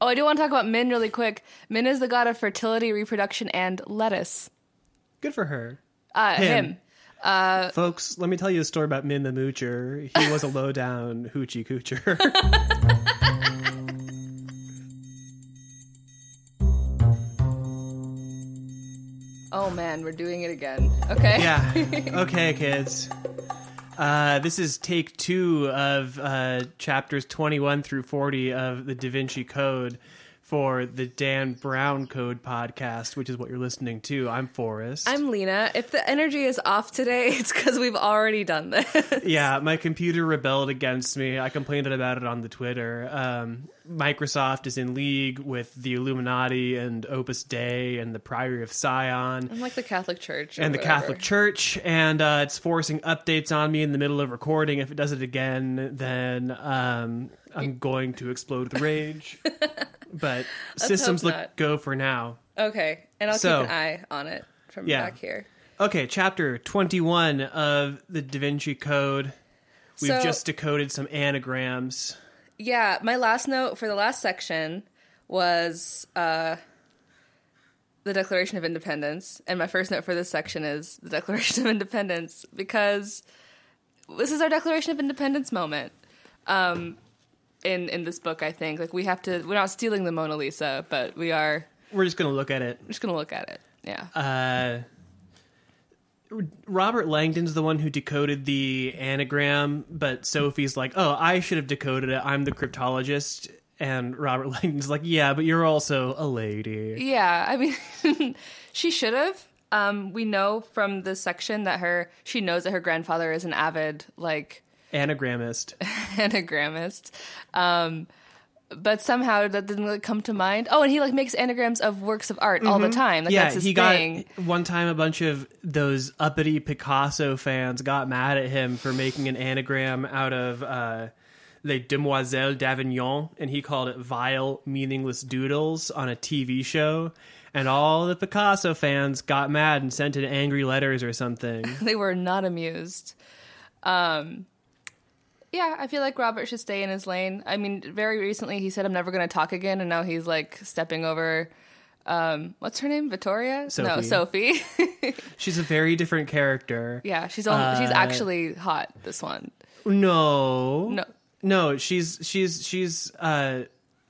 Oh, I do want to talk about Min really quick. Min is the god of fertility, reproduction, and lettuce. Good for her. Uh, Him. him. Uh, Folks, let me tell you a story about Min the Moocher. He was a low down hoochie coocher. Oh man, we're doing it again. Okay. yeah. Okay, kids. Uh, this is take two of uh, chapters 21 through 40 of the Da Vinci Code for the Dan Brown Code podcast, which is what you're listening to. I'm Forrest. I'm Lina. If the energy is off today, it's because we've already done this. yeah, my computer rebelled against me. I complained about it on the Twitter. Um, Microsoft is in league with the Illuminati and Opus Dei and the Priory of Sion. I'm like the Catholic Church. and the. Catholic Church, and uh, it's forcing updates on me in the middle of recording. If it does it again, then um, I'm going to explode with rage. but systems look not. go for now. Okay, and I'll So- keep an eye on it from Yeah. back here. Okay, chapter 21 of the Da Vinci Code. We've So- just decoded some anagrams. Yeah, my last note for the last section was uh, the Declaration of Independence, and my first note for this section is the Declaration of Independence because this is our Declaration of Independence moment. Um, in in this book, I think like we have to. We're not stealing the Mona Lisa, but we are We're just going to look at it. just gonna look at it. Yeah. Uh, Robert Langdon's the one who decoded the anagram, but Sophie's like, "Oh, I should have decoded it. I'm the cryptologist." And Robert Langdon's like, "Yeah, but you're also a lady." Yeah, I mean, she should have. Um, we know from this section that her she knows that her grandfather is an avid like Anagrammist. anagrammist. Um, but somehow that didn't like, come to mind. Oh, and he like makes anagrams of works of art all the time. Like, yeah, he thing. got one time a bunch of those uppity Picasso fans got mad at him for making an anagram out of uh, Les Demoiselles d'Avignon, and he called it vile, meaningless doodles on a TV show. And all the Picasso fans got mad and sent in angry letters or something. they were not amused. Um, yeah, I feel like Robert should stay in his lane. I mean, very recently he said, "I'm never going to talk again," and now he's like stepping over. Um, what's her name? Victoria? No, Sophie. Sophie. She's a very different character. yeah, she's only, she's Uh, actually hot. This one. No. No. No, she's she's she's uh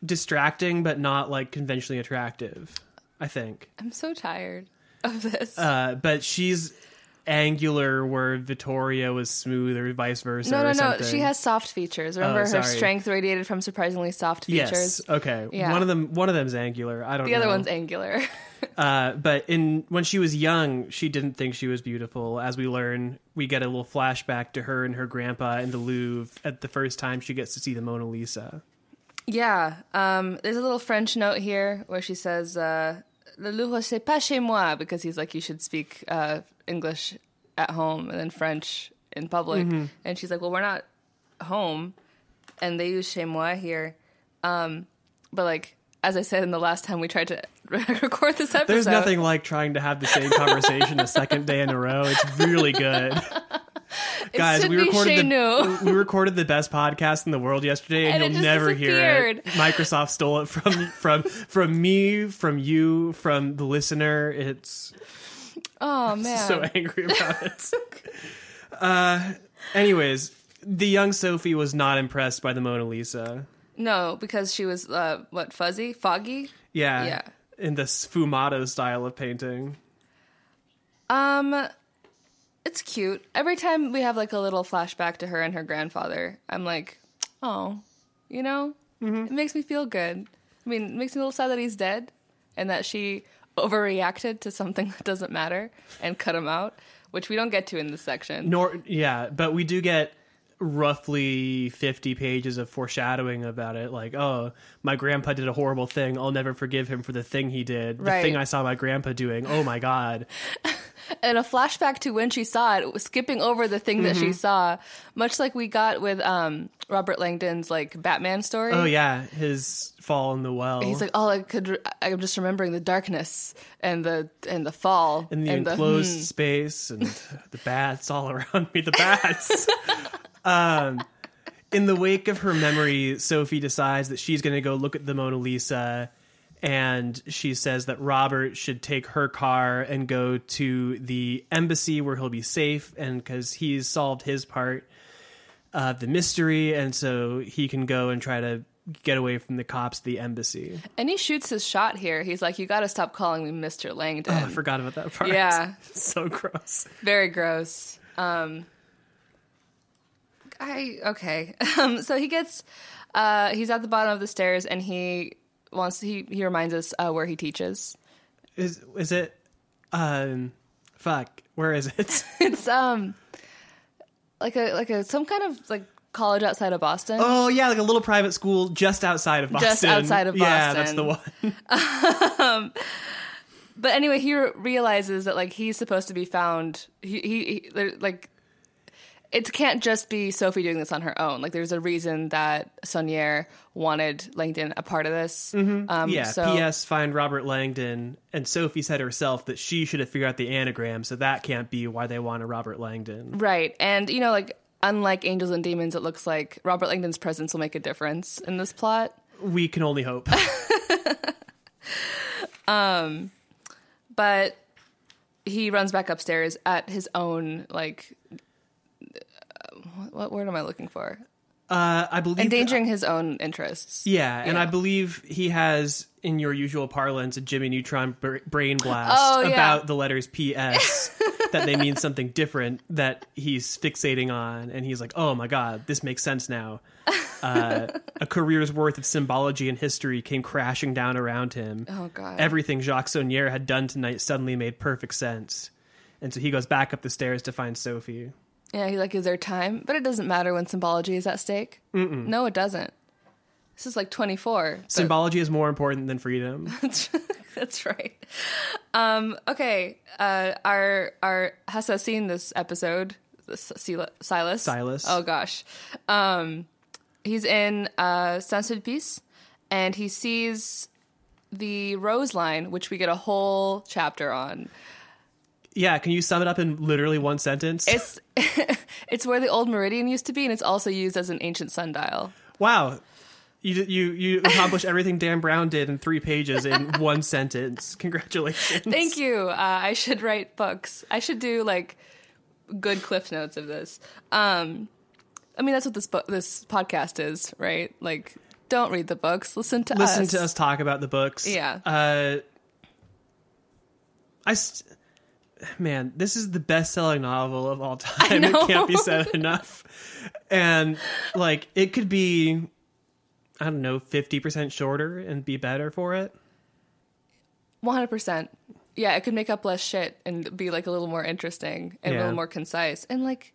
distracting but not like conventionally attractive, I think. I'm so tired of this. Uh but she's angular where Vittoria was smooth or vice versa. no, or no, no. She has soft features. Remember, Oh, her strength radiated from surprisingly soft features. Yes. Okay. Yeah. One of them one of them's angular. I don't know. The know. other one's angular. Uh, but in when she was young, she didn't think she was beautiful. As we learn, we get a little flashback to her and her grandpa in the Louvre at the first time she gets to see the Mona Lisa. yeah. Um, there's a little French note here where she says, uh, "Le Louvre c'est pas chez moi," because he's like, "You should speak uh, English at home and then French in public." Mm-hmm. And she's like, "Well, we're not home," and they use chez moi here. Um, but like as I said in the last time we tried to record this episode, There's nothing like trying to have the same conversation a second day in a row. It's really good. Guys, we recorded the nous. we recorded the best podcast in the world yesterday, and, And you'll never hear it. Microsoft stole it from from from me, from you, from the listener. It's Oh man, so angry about it. uh, anyways, the young Sophie was not impressed by the Mona Lisa. no, because she was uh, what fuzzy, foggy. Yeah, Yeah. in the sfumato style of painting. Um, it's cute. Every time we have like a little flashback to her and her grandfather, I'm like, oh, you know, it makes me feel good. I mean, it makes me a little sad that he's dead and that she overreacted to something that doesn't matter and cut him out, which we don't get to in this section. Nor yeah, but we do get roughly 50 pages of foreshadowing about it like oh my grandpa did a horrible thing i'll never forgive him for the thing he did the Right. thing i saw my grandpa doing oh my god and a flashback to when she saw it, skipping over the thing that Mm-hmm. she saw, much like we got with um, Robert Langdon's like Batman story. oh yeah his fall in the well He's like, oh I could, I'm just remembering the darkness and the and the fall in the and enclosed hmm. space and the bats all around me the bats um in the wake of her memory, Sophie decides that she's going to go look at the Mona Lisa. And she says that Robert should take her car and go to the embassy where he'll be safe. And because he's solved his part of the mystery. And so he can go and try to get away from the cops the embassy. And he shoots his shot here. He's like, "You got to stop calling me Mr. Langdon." Oh, I forgot about that part. Yeah. so gross. Very gross. Um, I okay. Um, so he gets, uh, he's at the bottom of the stairs, and he wants he he reminds us uh, where he teaches. Is is it? Um, fuck. Where is it? It's um, like a like a some kind of like college outside of Boston. Oh yeah, like a little private school just outside of Boston. Just outside of Boston. Yeah, that's the one. But anyway, he realizes that like he's supposed to be found. He, he, he like it can't just be Sophie doing this on her own. Like there's a reason that Saunier wanted Langdon a part of this. Um, Mm-hmm. Yeah. So, P.S. Find Robert Langdon, and Sophie said herself that she should have figured out the anagram, so that can't be why they wanted Robert Langdon. right, and you know, like unlike Angels and Demons, it looks like Robert Langdon's presence will make a difference in this plot. We can only hope. um, But he runs back upstairs at his own like. What, what word am I looking for? Uh, I believe Endangering his own interests. Yeah, and I believe he has, in your usual parlance, a Jimmy Neutron br- brain blast Oh, yeah. about the letters PS that they mean something different that he's fixating on, and he's like, "Oh my god, this makes sense now." Uh, a career's worth of symbology and history came crashing down around him. Oh god. Everything Jacques Saunier had done tonight suddenly made perfect sense, and so he goes back up the stairs to find Sophie. Yeah, he's like, is there time? But it doesn't matter when symbology is at stake. Mm-mm. No, it doesn't. This is like 24. but- Symbology is more important than freedom. That's right. Um, okay, uh, our our Hessa seen this episode. Silas. Silas. Oh gosh, um, he's in uh, Saint-Sulpice, and he sees the Rose Line, which we get a whole chapter on. Yeah, can you sum it up in literally one sentence? It's it's where the old meridian used to be, and it's also used as an ancient sundial. Wow. You you you accomplished everything Dan Brown did in three pages in one sentence. Congratulations. Thank you. Uh, I should write books. I should do like good cliff notes of this. Um, I mean, that's what this book, this podcast is, right? Like, don't read the books. Listen to Listen us. to us talk about the books. Yeah. Uh, I st- man, this is the best selling novel of all time. It can't be said enough. And like it could be I don't know, 50% shorter and be better for it. One hundred percent. Yeah, it could make up less shit and be like a little more interesting and a little more concise and like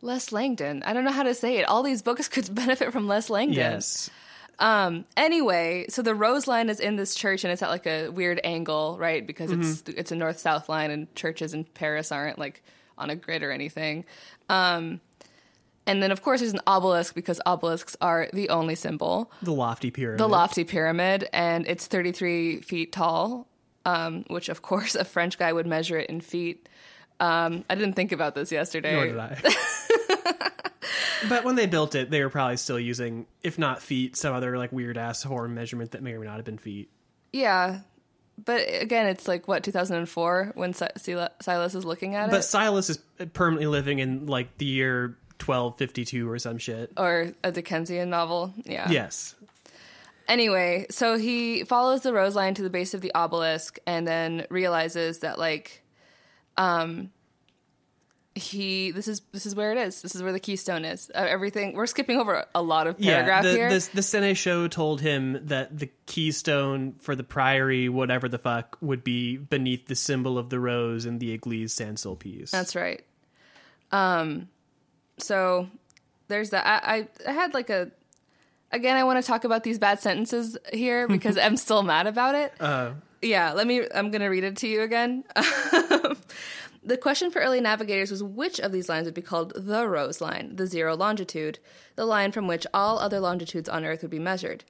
less Langdon. I don't know how to say it. All these books could benefit from less Langdon. Yes. Um. Anyway, so the rose line is in this church, and it's at like a weird angle, right? Because it's it's a north south line, and churches in Paris aren't like on a grid or anything. Um. And then, of course, there's an obelisk because obelisks are the only symbol. The lofty pyramid. The lofty pyramid, and it's 33 feet tall, um, which, of course, a French guy would measure it in feet. Um, I didn't think about this yesterday. Nor did I. but when they built it, they were probably still using, if not feet, some other like weird ass horn measurement that may or may not have been feet. Yeah. But again, it's like what 2004 when Silas is looking at it. But Silas is permanently living in like the year 1252 or some shit. or a Dickensian novel. Yeah. Yes. Anyway, so he follows the rose line to the base of the obelisk, and then realizes that like, um, he this is this is where it is. This is where the keystone is. Uh, everything we're skipping over a lot of paragraph yeah, the, here. The, the sénéchaux told him that the keystone for the priory, whatever the fuck, would be beneath the symbol of the rose in the Église Saint Sulpice. That's right. Um, so there's that. I, I, I had like a. Again, I want to talk about these bad sentences here because I'm still mad about it. Uh, Yeah, let me. I'm going to read it to you again. the question for early navigators was which of these lines would be called the rose line, the zero longitude, the line from which all other longitudes on Earth would be measured.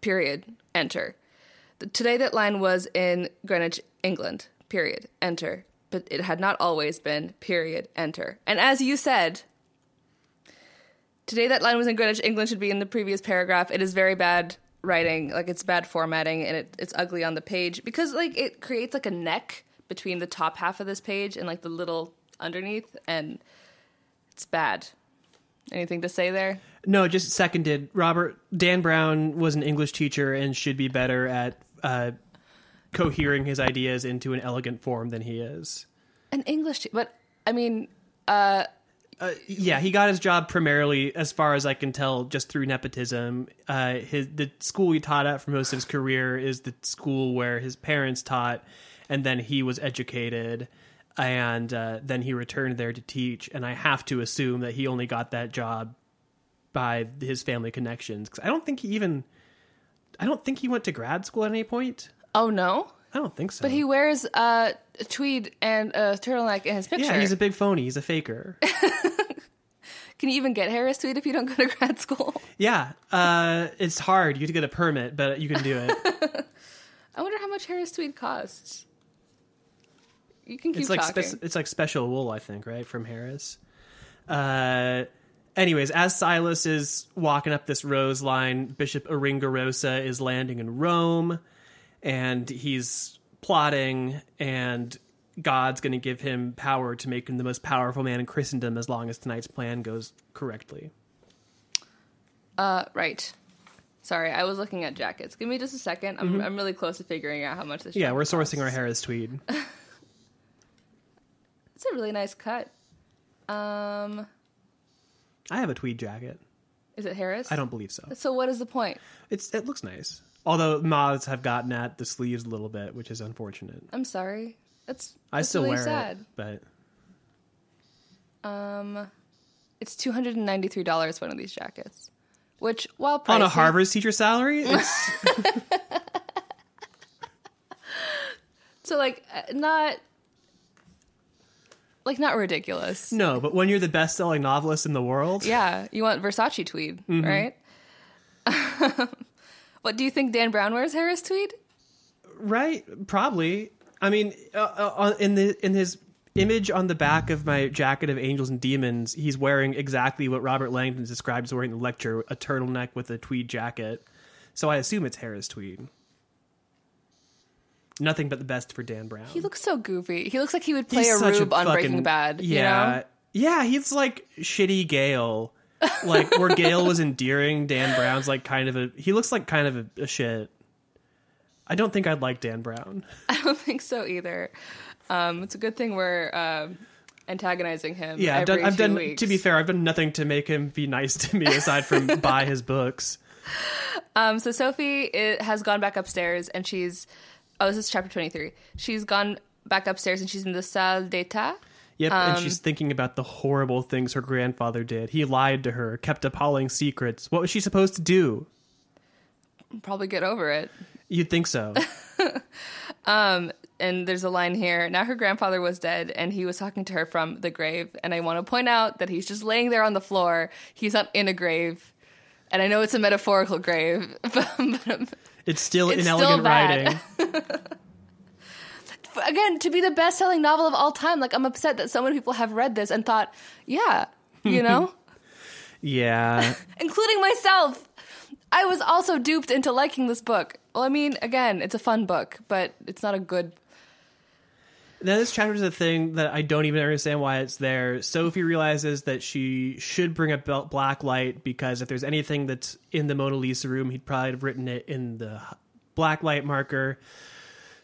Period. Enter. Today, that line was in Greenwich, England. Period. Enter. But it had not always been. Period. Enter. And as you said, Today that line was in Greenwich England should be in the previous paragraph. It is very bad writing, like it's bad formatting, and it, it's ugly on the page because like it creates like a neck between the top half of this page and like the little underneath, and it's bad. Anything to say there? No, just seconded. Robert Dan Brown was an English teacher and should be better at uh, cohering his ideas into an elegant form than he is. An English, te- but I mean, uh, Uh, yeah, he got his job primarily, as far as I can tell, just through nepotism. Uh, his the school he taught at for most of his career is the school where his parents taught, and then he was educated, and uh, then he returned there to teach. And I have to assume that he only got that job by his family connections because I don't think he even, I don't think he went to grad school at any point. oh no, I don't think so. but he wears uh, a tweed and a turtleneck in his picture. yeah, he's a big phony. He's a faker. Can you even get Harris Tweed if you don't go to grad school? yeah, uh, it's hard. You have to get a permit, but you can do it. I wonder how much Harris Tweed costs. You can keep it's like talking. spe- it's like special wool, I think, right from Harris. Uh, anyways, as Silas is walking up this rose line, Bishop Aringarosa is landing in Rome, and he's plotting, and God's going to give him power to make him the most powerful man in Christendom as long as tonight's plan goes correctly. Uh, right. Sorry, I was looking at jackets. Give me just a 2nd i I'm I'm really close to figuring out how much this. Mm-hmm. Yeah, we're sourcing our. Harris tweed. It's a really nice cut. Um, I have a tweed jacket. is it Harris? I don't believe so. So what is the point? It's it looks nice. Although moths have gotten at the sleeves a little bit, which is unfortunate. I'm sorry. That's, I that's still really wear sad. it, but Um, it's two hundred and ninety three dollars one of these jackets, which while pricey, on a Harvard teacher salary, it's so like uh, not like not ridiculous. no. But when you're the best-selling novelist in the world, Yeah, you want Versace tweed, Mm-hmm. right? what do you think Dan Brown wears Harris tweed? right? Probably. I mean, uh, uh, in the in his image on the back of my jacket of angels and demons, he's wearing exactly what Robert Langdon described as wearing in the lecture: a turtleneck with a tweed jacket. So I assume it's Harris tweed. Nothing but the best for Dan Brown. He looks so goofy. He looks like he would play He's a rube on fucking- Breaking Bad. Yeah, You know? yeah, he's like shitty Gale. Like where Gale was endearing, Dan Brown's like kind of a. He looks like kind of a, a shit. I don't think I'd like Dan Brown. I don't think so either. Um, it's a good thing we're um, antagonizing him. Yeah, I've done. I've done. To be fair, I've done nothing to make him be nice to me aside from buy his books. Um, so Sophie it, has gone back upstairs and she's. Oh, this is chapter 23. She's gone back upstairs and she's in the salle d'état. Yep, and Um, she's thinking about the horrible things her grandfather did. He lied to her, kept appalling secrets. What was she supposed to do? Probably get over it. You'd think so. um, And there's a line here. Now her grandfather was dead and he was talking to her from the grave. And I want to point out that he's just laying there on the floor. He's not in a grave. And I know it's a metaphorical grave, but, but It's still It's still inelegant bad. writing. again, to be the best selling novel of all time, like I'm upset that so many people have read this and thought, yeah, you know, Yeah. including myself. I was also duped into liking this book. Well, I mean, again, it's a fun book, but it's not a good. Now, this chapter is a thing that I don't even understand why it's there. Sophie realizes that she should bring a black light because if there's anything that's in the Mona Lisa room, he'd probably have written it in the black light marker.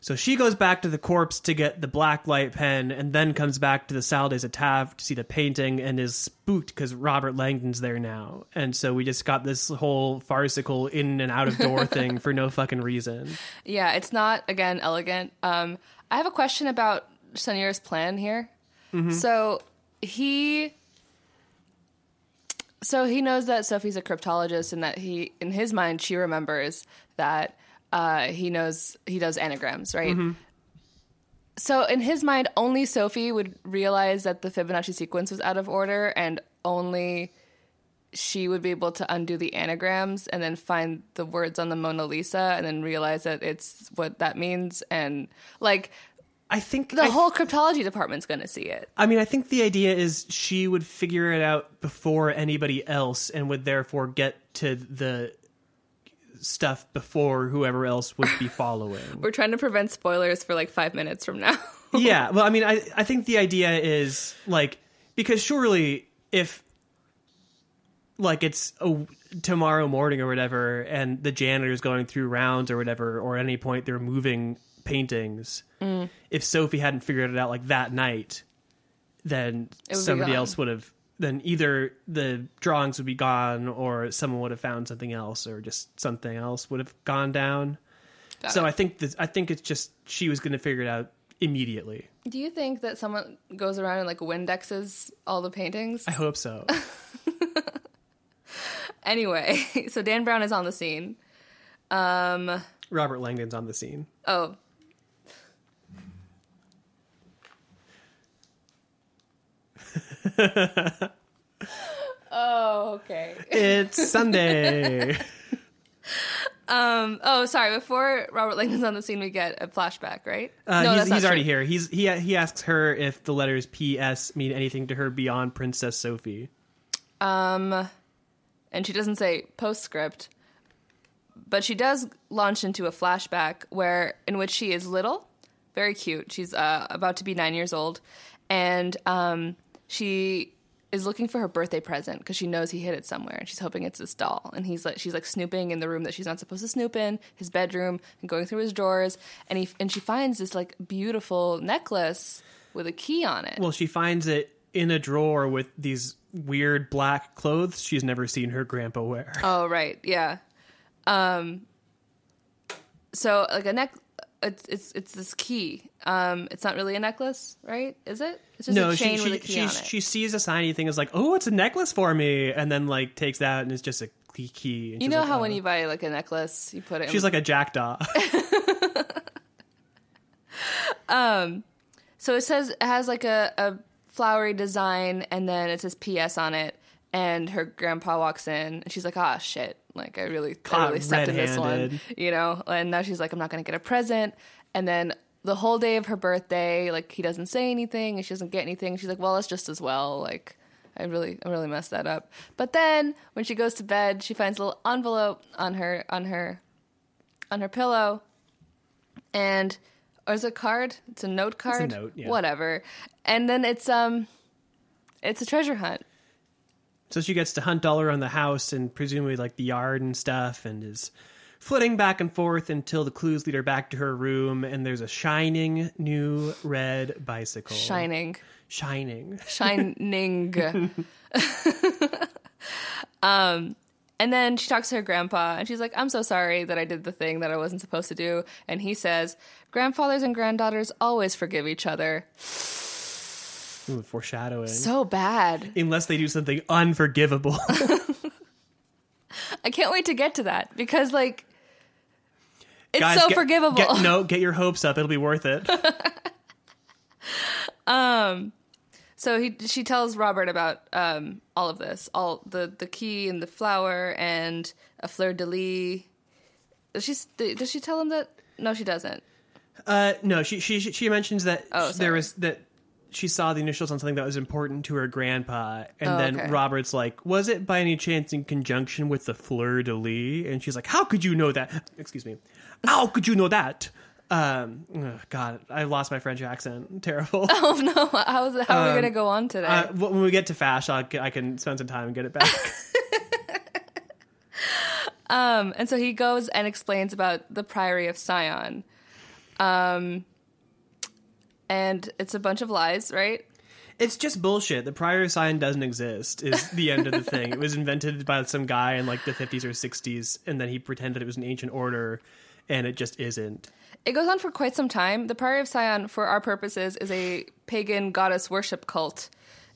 So she goes back to the corpse to get the black light pen and then comes back to the Salle des Etats to see the painting and is spooked because Robert Langdon's there now. And so we just got this whole farcical in and out of door thing for no fucking reason. Yeah, it's not again elegant. Um, I have a question about Saunier's plan here. So he, so he knows that Sophie's a cryptologist, and that he, in his mind, she remembers that uh, he knows he does anagrams, right? So in his mind, only Sophie would realize that the Fibonacci sequence was out of order, and only she would be able to undo the anagrams and then find the words on the Mona Lisa and then realize that it's what that means and like I think The I, whole cryptology department's going to see it. I mean, I think the idea is she would figure it out before anybody else, and would therefore get to the stuff before whoever else would be following. We're trying to prevent spoilers for like five minutes from now. yeah, well, I mean, I I think the idea is like because surely if like it's a, tomorrow morning or whatever, and the janitor's going through rounds or whatever, or at any point they're moving paintings. Mm. If Sophie hadn't figured it out like that night, then It would be somebody else would have. Then either the drawings would be gone, or someone would have found something else, or just something else would have gone down. Got so it. I think that I think it's just she was going to figure it out immediately. Do you think that someone goes around and like Windexes all the paintings? I hope so. Anyway, so Dan Brown is on the scene. Um, Robert Langdon's on the scene. oh. oh, okay. It's Sunday. Um, oh, sorry. Before Robert Langdon's on the scene, we get a flashback, right? Uh, no, he's that's not he's already true. here. He's he he asks her if the letters P.S. mean anything to her beyond Princess Sophie. Um, and she doesn't say postscript, but she does launch into a flashback where in which she is little, very cute. She's uh, about to be nine years old, and um, she is looking for her birthday present because she knows he hid it somewhere, and she's hoping it's this doll. And he's like, she's like snooping in the room that she's not supposed to snoop in, his bedroom, and going through his drawers, and he and she finds this like beautiful necklace with a key on it. Well, she finds it in a drawer with these weird black clothes she's never seen her grandpa wear. Oh right, yeah. Um. So like a neck, it's it's it's this key. Um, it's not really a necklace, right? Is it? It's just no, a chain she with a she key she, on it. she sees a shiny thing is like, oh, it's a necklace for me, and then like takes that and it's just a key. key and you know like, how oh. when you buy like a necklace, you put it. she's in, like a jackdaw. Um, so it says it has like a, a flowery design, and then it says P.S. on it. And her grandpa walks in, and she's like, "Ah, shit! Like I really, I really stepped in this one, you know." And now she's like, "I'm not gonna get a present." And then the whole day of her birthday, like he doesn't say anything, and she doesn't get anything. She's like, "Well, it's just as well." Like I really, I really messed that up. But then when she goes to bed, she finds a little envelope on her on her on her pillow, and or is it a card? It's a note card. note, yeah. Whatever. And then it's um, it's a treasure hunt. So she gets to hunt all around the house and presumably like the yard and stuff and is flitting back and forth until the clues lead her back to her room and there's a shining new red bicycle. Shining. Shining. Shining. um, and then she talks to her grandpa, and she's like, "I'm so sorry that I did the thing that I wasn't supposed to do." And he says, "Grandfathers and granddaughters always forgive each other." Ooh, foreshadowing. So bad. Unless they do something unforgivable. I can't wait to get to that because, like, it's Guys, so get- forgivable. Get, no, get your hopes up. It'll be worth it. Um, So he she tells Robert about um, all of this, all the the key and the flower and a fleur de lis. Does she does she tell him that? No, she doesn't. Uh, no, she she she mentions that Oh, there was that she saw the initials on something that was important to her grandpa, and Oh, then okay. Robert's like, "Was it by any chance in conjunction with the fleur de lis?" And she's like, "How could you know that?" Excuse me, how could you know that? Um, God, I lost my French accent. Terrible. Oh no! How's how are we gonna go on today? Uh, when we get to Fache, I'll, I can spend some time and get it back. Um, and so he goes and explains about the Priory of Sion. Um, and it's a bunch of lies, right? It's just bullshit. The prior sign doesn't exist. Is the end of the thing. It was invented by some guy in like the 50s or 60s, and then he pretended it was an ancient order, and it just isn't. It goes on for quite some time. The Priory of Sion, for our purposes, is a pagan goddess worship cult,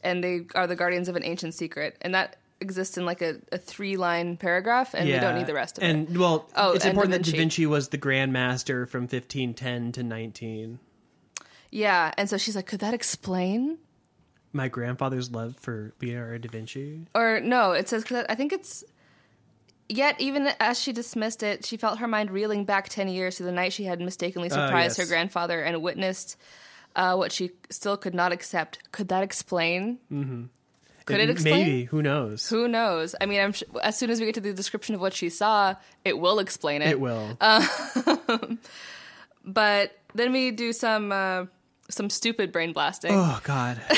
and they are the guardians of an ancient secret. And that exists in like a, a three line paragraph, and we don't need the rest of it. and, well, Oh, it's and important Da that Da Vinci. Was the Grand Master from 1510 to 19. Yeah, and so she's like, could that explain? My grandfather's love for Leonardo da Vinci. Or no, it says 'cause I think it's yet, even as she dismissed it, she felt her mind reeling back 10 years to the night she had mistakenly surprised yes. her grandfather and witnessed uh, what she still could not accept. Could that explain? Mm-hmm. Could it, explain? Maybe. Who knows? Who knows? I mean, I'm sh- as soon as we get to the description of what she saw, it will explain it. It will. But then we do some uh, some stupid brain blasting oh God.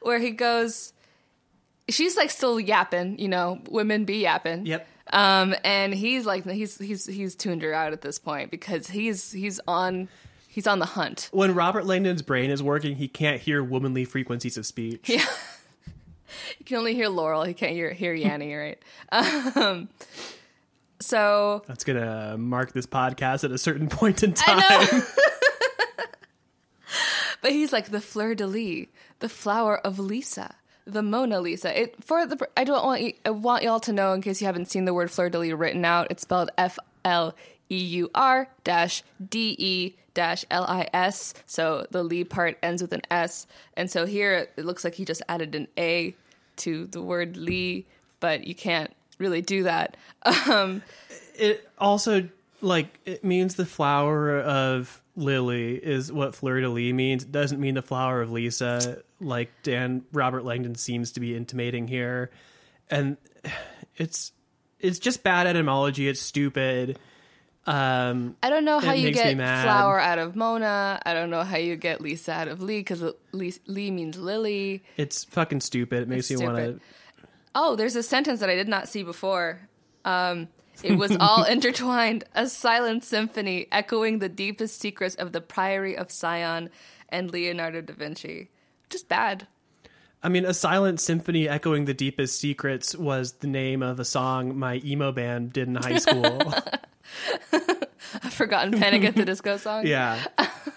where he goes. She's like still yapping, you know, women be yapping. Yep. Um, and he's like he's he's he's tuned her out at this point because he's he's on he's on the hunt. When Robert Langdon's brain is working, he can't hear womanly frequencies of speech. Yeah. You can only hear Laurel. He can't hear hear Yanni, right? Um, so That's gonna mark this podcast at a certain point in time. But he's like the fleur de lis, the flower of Lisa, the Mona Lisa. It for the I don't want you, I want y'all to know in case you haven't seen the word fleur de lis written out. It's spelled F L E U R dash D E dash L I S. So the Lee part ends with an S, and so here it looks like he just added an A to the word Lee, but you can't really do that. Um, it also like it means the flower of lily is what fleur de lis means. It doesn't mean the flower of Lisa, like Dan Robert Langdon seems to be intimating here. And it's it's just bad etymology. It's stupid. Um, I don't know how you get flower out of Mona. I don't know how you get Lisa out of Lee because Lee, Lee means Lily. it's fucking stupid. It makes It's me want to. Oh, there's a sentence that I did not see before. Um, it was all intertwined, a silent symphony echoing the deepest secrets of the Priory of Sion and Leonardo da Vinci. Just bad. I mean, a silent symphony echoing the deepest secrets was the name of a song my emo band did in high school. I've forgotten Panic at the Disco song. Yeah.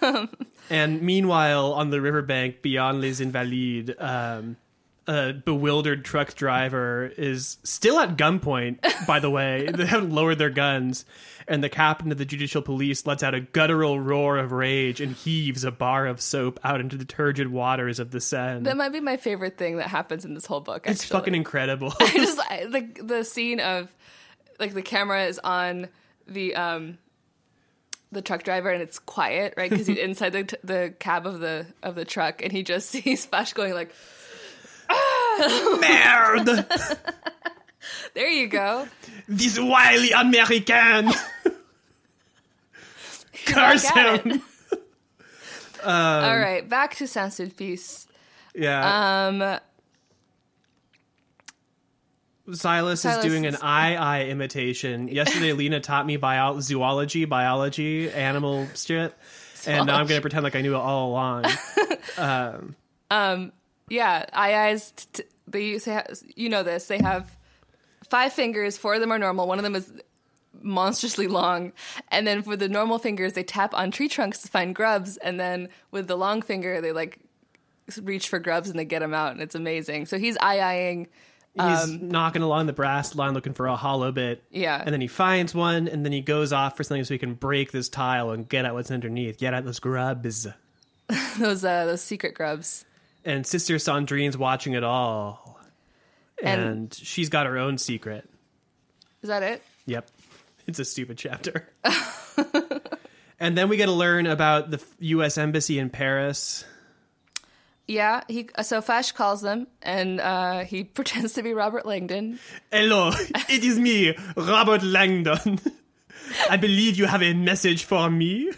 and meanwhile, on the riverbank beyond Les Invalides, um, a bewildered truck driver is still at gunpoint, by the way. they haven't lowered their guns. And the captain of the judicial police lets out a guttural roar of rage and heaves a bar of soap out into the turgid waters of the Seine. That might be my favorite thing that happens in this whole book. it's fucking incredible. I just I, the the scene of like the camera is on the um the truck driver and it's quiet right because he's inside the t- the cab of the of the truck and he just sees Fache going like Merde! there you go This wily American! Curse him! it. Um, all right back to Saint Sulpice Yeah. um Silas, Silas is doing an is- aye-aye imitation. Yesterday, Lina taught me bio- zoology, biology, animal shit, and now I'm going to pretend like I knew it all along. Um, um, yeah eyes t- t- they use you know this they have five fingers four of them are normal one of them is monstrously long and then for the normal fingers they tap on tree trunks to find grubs and then with the long finger they like reach for grubs and they get them out and it's amazing so he's aye-ayeing He's knocking along the brass line looking for a hollow bit. Yeah. And then he finds one, and then he goes off for something so he can break this tile and get at what's underneath, get at those grubs. those uh those secret grubs And Sister Sandrine's watching it all. And- and she's got her own secret. is that it Yep. It's a stupid chapter. and then we get to learn about the U.S. Embassy in Paris. yeah he so Fache calls them and uh he pretends to be Robert Langdon Hello, it is me, Robert Langdon. I believe you have a message for me.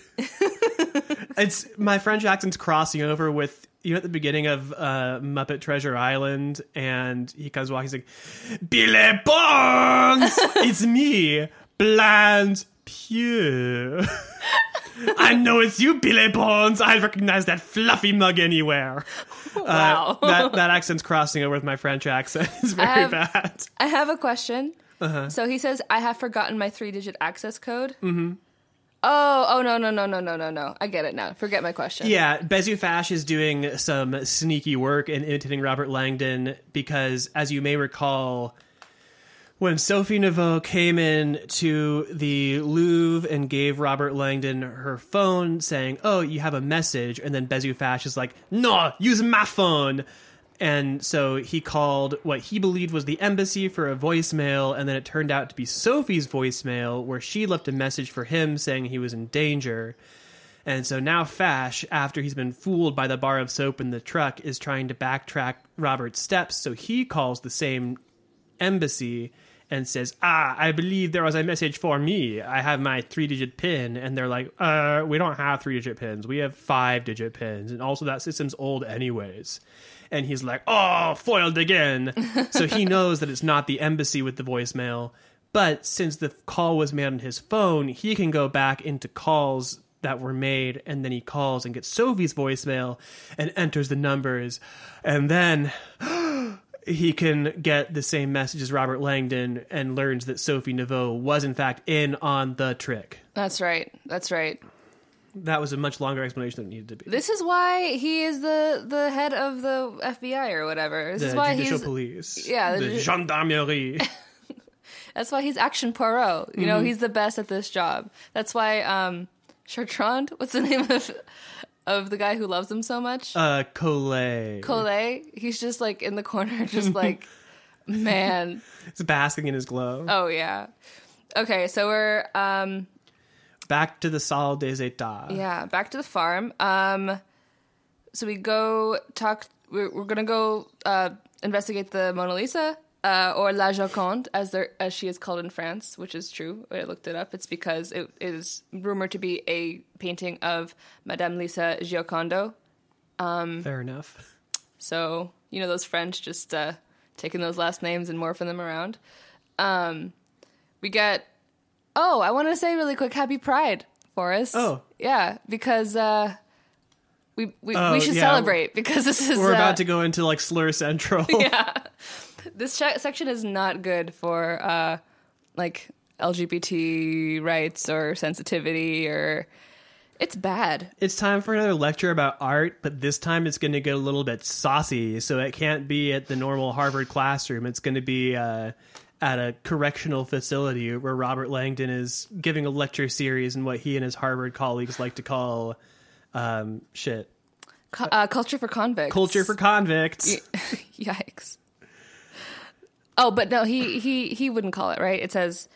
it's my French accent's crossing over with you know at the beginning of uh, Muppet Treasure Island, and he comes walking, he's like, "Billy Bones, it's me, Blind Pew." I know it's you, Billy Bones. I recognize that fluffy mug anywhere. wow Uh, that that accent's crossing over with my French accent. It's very have- bad. I have a question. Uh-huh. So he says, I have forgotten my three digit access code. Mm-hmm. Oh, oh, no, no, no, no, no, no, no. I get it now. Forget my question. Yeah, Bezu Fache is doing some sneaky work in imitating Robert Langdon because, as you may recall, when Sophie Neveu came in to the Louvre and gave Robert Langdon her phone saying, Oh, you have a message, and then Bezu Fache is like, No, use my phone. And so he called what he believed was the embassy for a voicemail, and then it turned out to be Sophie's voicemail, where she left a message for him saying he was in danger. And so now Fache, after he's been fooled by the bar of soap in the truck, is trying to backtrack Robert's steps. So he calls the same embassy and says, "Ah, I believe there was a message for me. I have my three-digit pin." And they're like, "Uh, we don't have three-digit pins. We have five-digit pins, and also that system's old anyways." And he's like, "Oh, foiled again." so he knows that it's not the embassy with the voicemail. But since the call was made on his phone, he can go back into calls that were made, and then he calls and gets Sophie's voicemail and enters the numbers, and then he can get the same message as Robert Langdon and learns that Sophie Neveu was in fact in on the trick. That's right. That's right. That was a much longer explanation than it needed to be. This is why he is the the head of the FBI or whatever. This the is why judicial he's police. Yeah, The the ju- gendarmerie. that's why he's Action Poirot. You Mm-hmm. know, he's the best at this job. That's why um Chartrand, what's the name of of the guy who loves him so much? uh, Collet. Collet. He's just like in the corner, just like man. He's basking in his glow. Oh yeah. Okay, so we're um Back to the Salle des Etats. Yeah, back to the farm. Um, so we go talk. We're, we're gonna go uh, investigate the Mona Lisa, uh, or La Joconde, as there as she is called in France, which is true. I looked it up. It's because it is rumored to be a painting of Madame Lisa Giocondo. Fair enough. So you know those French just uh, taking those last names and morphing them around. Um, we get. Oh, I want to say really quick, Happy Pride, Forrest. Oh. yeah, because uh, we we, Oh, we should yeah. celebrate because this is We're uh, about to go into like Slur Central. Yeah, this che- section is not good for uh, like LGBT rights or sensitivity or it's bad. It's time for another lecture about art, but this time it's going to get a little bit saucy, so it can't be at the normal Harvard classroom. It's going to be uh, at a correctional facility where Robert Langdon is giving a lecture series in what he and his Harvard colleagues like to call um, shit uh, culture for convicts. culture for convicts. Yikes. Oh, but no, he he he wouldn't call it right. It says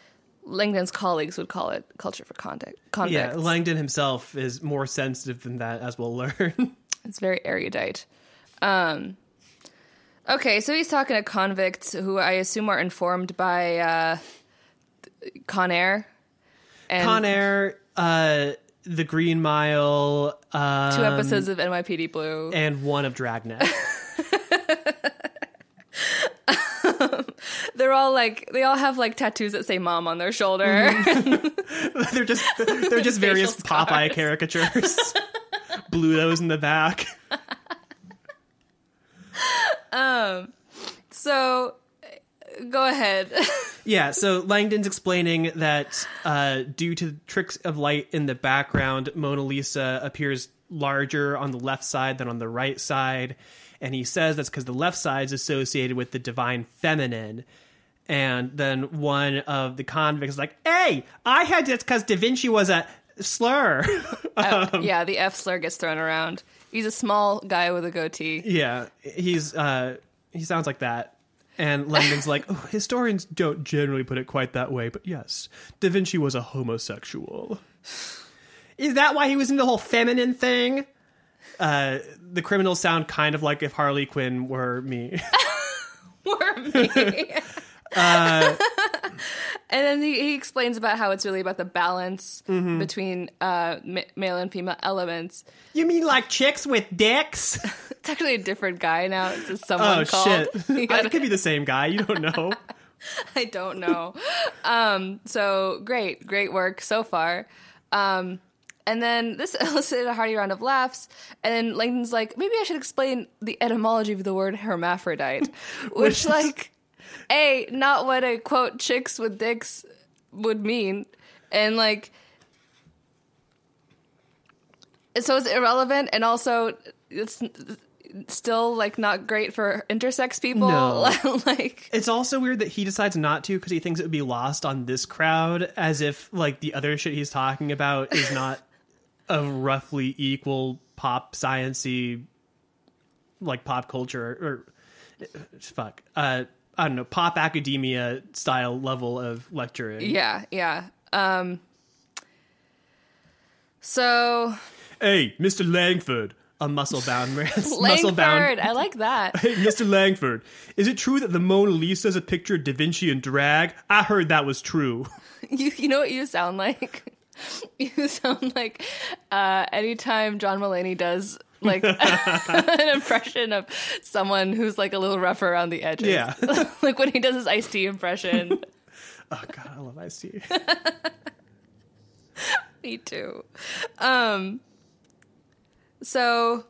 Langdon's colleagues would call it culture for convict. Convicts. Yeah, Langdon himself is more sensitive than that, as we'll learn. It's very erudite. Um, okay, so he's talking to convicts who I assume are informed by uh, Con Air. And Con Air, uh, The Green Mile, um, Two episodes of NYPD Blue. and one of Dragnet. They're all like they all have like tattoos that say "mom" on their shoulder. They're just they're just various Popeye caricatures. Blutos in the back. So, go ahead. Yeah, so Langdon's explaining that uh, due to tricks of light in the background, Mona Lisa appears larger on the left side than on the right side. And he says that's because the left side is associated with the divine feminine. And then one of the convicts is like, hey, I had this because Da Vinci was a slur. yeah, the F slur gets thrown around. He's a small guy with a goatee. Yeah, he's uh he sounds like that. And Langdon's like, oh, historians don't generally put it quite that way, but yes, Da Vinci was a homosexual. Is that why he was into the whole feminine thing? Uh, the criminals sound kind of like if Harley Quinn were me. Were me. Uh, and then he, he explains about how it's really about the balance Mm-hmm. between uh, ma- male and female elements. you mean like chicks with dicks? It's actually a different guy now. It's just someone Oh called. shit! Gotta- it could be the same guy. You don't know. I don't know. um, so great, great work so far. Um, and then this elicited a hearty round of laughs. And then Langdon's like, maybe I should explain the etymology of the word hermaphrodite, which, is- like, a not what a quote chicks with dicks would mean, and like, so it's irrelevant, and also it's still like not great for intersex people. No. like, It's also weird that he decides not to because he thinks it would be lost on this crowd, as if like the other shit he's talking about is not a roughly equal pop sciency like pop culture or, or fuck, uh, I don't know, pop academia style level of lecturing. Yeah, yeah. Um, so Hey, Mr. Langford, a muscle bound man. muscle bound. I like that. Hey, Mr. Langford, is it true that the Mona Lisa is a picture of Da Vinci in drag? I heard that was true. You you know what you sound like? You sound like uh, anytime John Mulaney does like an impression of someone who's like a little rough around the edges. Yeah. like when he does his Ice-T impression. Oh god, I love Ice-T. Me too. Um, so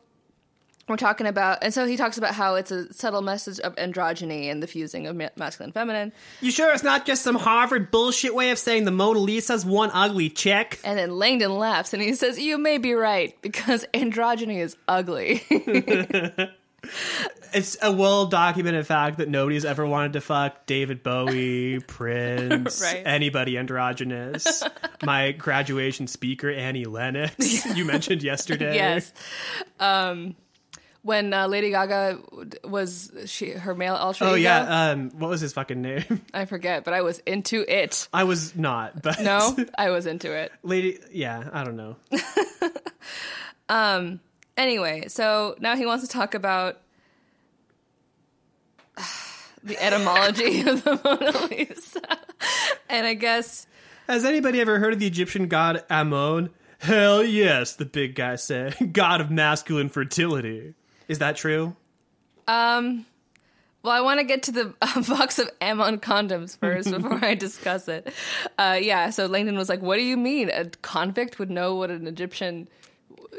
we're talking about, and so he talks about how it's a subtle message of androgyny and the fusing of ma- masculine and feminine. You sure it's not just some Harvard bullshit way of saying the Mona Lisa's one ugly chick? And then Langdon laughs and he says, "You may be right because androgyny is ugly." It's a well documented fact that nobody's ever wanted to fuck David Bowie, Prince, Right. anybody androgynous. My graduation speaker, Annie Lennox, you mentioned yesterday. yes. Um, when uh, Lady Gaga was she her male alter Oh ego, yeah, um, what was his fucking name? I forget, but I was into it. I was not, but No, I was into it. lady. Yeah, I don't know. um. Anyway, so now he wants to talk about the etymology of the Mona Lisa. and I guess Has anybody ever heard of the Egyptian god Ammon? Hell yes, the big guy said. God of masculine fertility. Is that true? Um, well, I want to get to the uh, box of Ammon condoms first before I discuss it. Uh, yeah, so Langdon was like, "What do you mean? A convict would know what an Egyptian,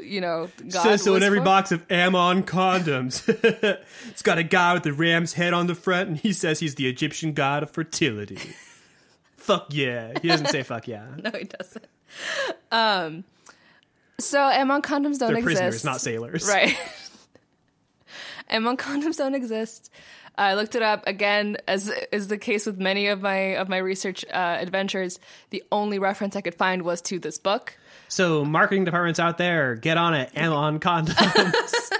you know, god So, so in every for?" box of Ammon condoms, it's got a guy with the ram's head on the front, and he says he's the Egyptian god of fertility. fuck yeah. He doesn't say fuck yeah. No, he doesn't. Um, so Ammon condoms don't They're exist. prisoners, not sailors. Right. Ammon condoms don't exist. I looked it up again, as is the case with many of my of my research uh, adventures. The only reference I could find was to this book. So, marketing departments out there, get on it. Ammon condoms.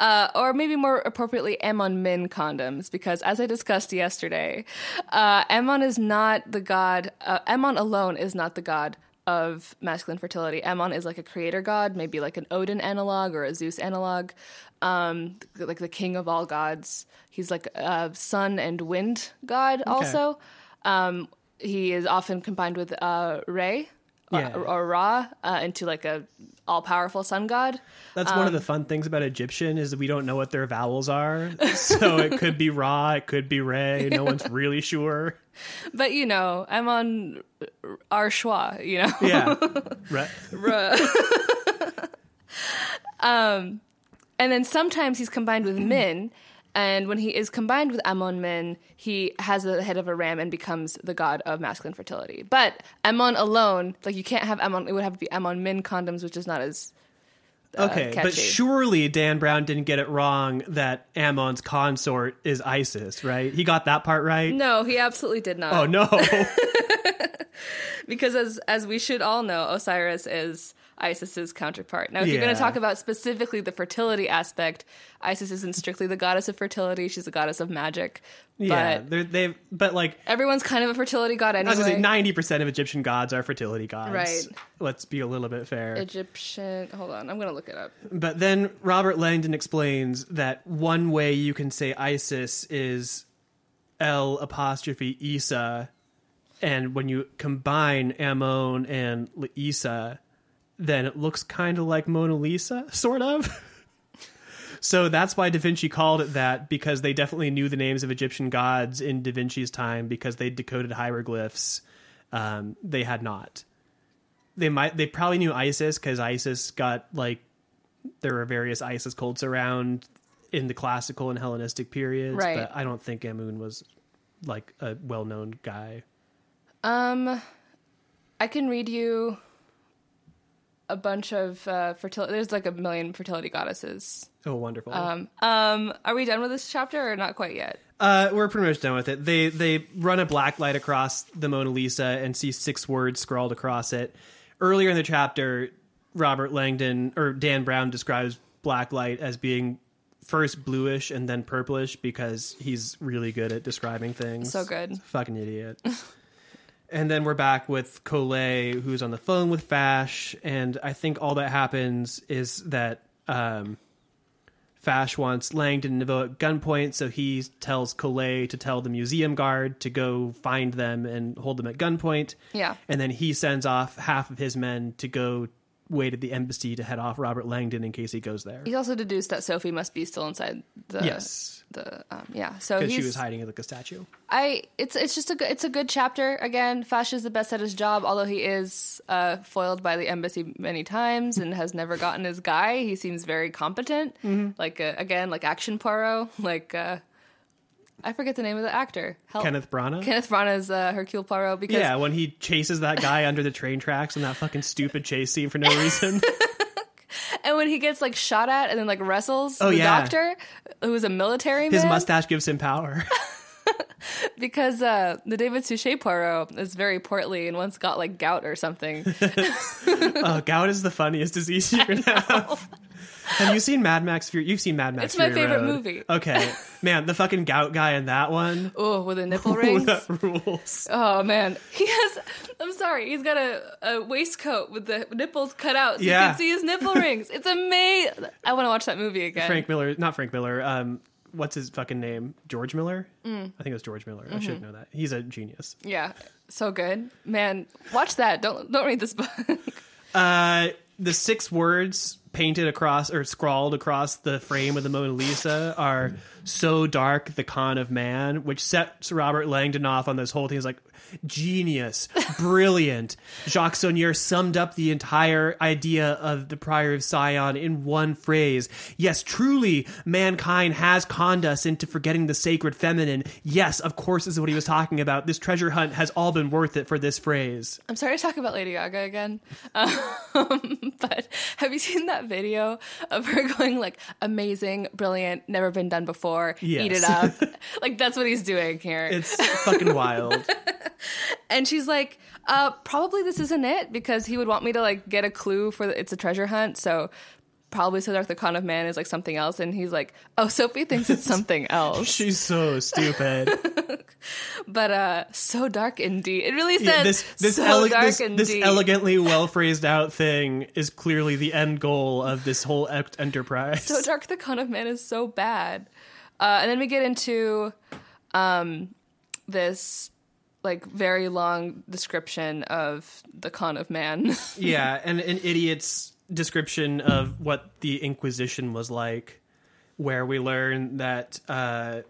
Uh, or maybe more appropriately, Ammon Min condoms, because as I discussed yesterday, uh, Ammon is not the god. Uh, Ammon alone is not the god of masculine fertility. Ammon is like a creator god, maybe like an Odin analog or a Zeus analog, um, like the king of all gods. He's like a sun and wind god. Also, um, he is often combined with uh, Re. Or, Yeah. or Ra uh, into like a all powerful sun god. That's one of the fun things about Egyptian is that we don't know what their vowels are. So it could be Ra, it could be Re. No one's really sure. But you know, I'm on our schwa, you know. Yeah. Right. And then sometimes he's combined with Min, and when he is combined with Ammon Min, he has the head of a ram and becomes the god of masculine fertility. But Ammon alone, like you can't have Ammon, it would have to be Ammon Min condoms, which is not as uh, Okay, but surely Dan Brown didn't get it wrong that Ammon's consort is Isis, right? He got that part right. No, he absolutely did not. Oh no. because as as we should all know, Osiris is Isis's counterpart. Now, if you're going to talk about specifically the fertility aspect, Isis isn't strictly the goddess of fertility; she's the goddess of magic. yeah, but they're, they but like everyone's kind of a fertility god I was gonna say anyway. ninety percent of Egyptian gods are fertility gods. Right. Let's be a little bit fair. Egyptian. Hold on, I'm going to look it up. But then Robert Langdon explains that one way you can say Isis is L apostrophe Isa, and when you combine Ammon and Isa, then it looks kind of like Mona Lisa, sort of. so that's why Da Vinci called it that because they definitely knew the names of Egyptian gods in Da Vinci's time because they decoded hieroglyphs. Um, they had not. They might. They probably knew Isis because Isis got like there were various ISIS cults around in the classical and Hellenistic periods, Right. but I don't think Amun was like a well-known guy. Um, I can read you a bunch of uh, fertility. There's like a million fertility goddesses. Oh, wonderful! Um, um, are we done with this chapter or not quite yet? uh, we're pretty much done with it. They they run a black light across the Mona Lisa and see six words scrawled across it. Earlier in the chapter, Robert Langdon or Dan Brown describes black light as being first bluish and then purplish because he's really good at describing things. So good. Fucking idiot. and then we're back with Collet, who's on the phone with Fache, and I think all that happens is that um, Fache wants Langdon to Neveu at gunpoint, so he tells Collet to tell the museum guard to go find them and hold them at gunpoint. Yeah. And then he sends off half of his men to go wait at the embassy to head off Robert Langdon in case he goes there. He's also deduced that Sophie must be still inside the. Yes. The um, yeah. So Because she was hiding like a statue. I it's it's just a good it's a good chapter. Again, Fache is the best at his job, although he is uh, foiled by the embassy many times and has never gotten his guy. He seems very competent. Mm-hmm. Like uh, again, like action Poirot. Like uh, I forget the name of the actor. Help. Kenneth Branagh. Kenneth Branagh's uh, Hercule Poirot because yeah, when he chases that guy under the train tracks in that fucking stupid chase scene for no reason. and when he gets like shot at and then like wrestles Oh, the yeah. doctor who's a military man His man mustache gives him power. because uh, the David Suchet Poirot is very portly and once got like gout or something. oh, gout is the funniest disease you can have. Have you seen Mad Max Fury? You've seen Mad Max It's my Fury favorite Road. movie. Okay. Man, the fucking gout guy in that one. oh, with the nipple rings. that rules. Oh man, he has. I'm sorry, he's got a, a waistcoat with the nipples cut out, so you Yeah. can see his nipple rings. It's amazing. I want to watch that movie again. Frank Miller, not Frank Miller. Um, what's his fucking name? George Miller. Mm. I think it was George Miller. I Mm-hmm. should know that. He's a genius. Yeah, so good, man. Watch that. Don't don't read this book. Uh, the six words painted across or scrawled across the frame of the Mona Lisa are "so dark, the con of man," which sets Robert Langdon off on this whole thing. He's like, genius, brilliant. Jacques Saunier summed up the entire idea of the Priory of Sion in one phrase. Yes, truly, mankind has conned us into forgetting the sacred feminine. Yes, of course, this is what he was talking about. This treasure hunt has all been worth it for this phrase. I'm sorry to talk about Lady Gaga again, um, but have you seen that video of her going like amazing, brilliant, never been done before, Yes. eat it up? like that's what he's doing here. It's fucking wild. And she's like, uh, probably this isn't it because he would want me to like get a clue for the, it's a treasure hunt. So probably so dark the con of man is like something else. And he's like, oh, Sophie thinks it's something else, She's so stupid. but uh, so dark indeed. It really says Yeah, this this, so ele- dark this, indeed. this elegantly well phrased out thing is clearly the end goal of this whole ect- enterprise. so dark the con of man is so bad. Uh, and then we get into um, this like very long description of the con of man. yeah, and an idiot's description of what the Inquisition was like, where we learn that uh,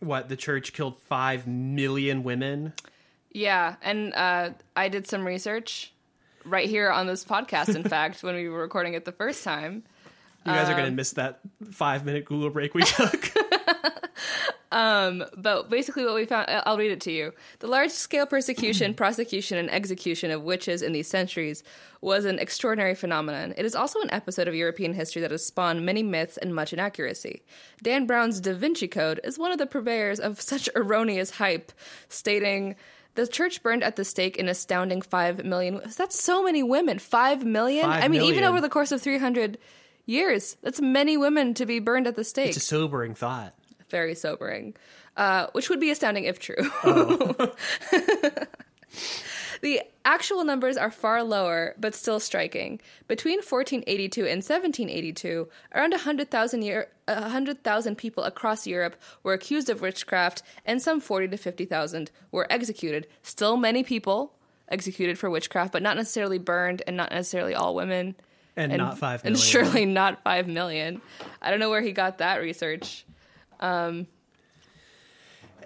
what the church killed five million women. Yeah, and uh, I did some research right here on this podcast. In fact, when we were recording it the first time, You guys are Um, going to miss that five minute Google break we took. but basically what we found, I'll read it to you. The large scale persecution, prosecution, and execution of witches in these centuries was an extraordinary phenomenon. It is also an episode of European history that has spawned many myths and much inaccuracy. Dan Brown's Da Vinci Code is one of the purveyors of such erroneous hype, stating. The church burned at the stake an astounding five million. That's so many women. Five million? Five I mean, even over the course of 300 years, that's many women to be burned at the stake it's a sobering thought. very sobering, uh, which would be astounding if true. the actual numbers are far lower, but still striking. Between 1482 and 1782, around 100,000 year, 100,000 people across Europe were accused of witchcraft, and some 40 to 50,000 were executed. Still many people executed for witchcraft, but not necessarily burned, and not necessarily all women. And, not five million. And surely not 5 million. I don't know where he got that research.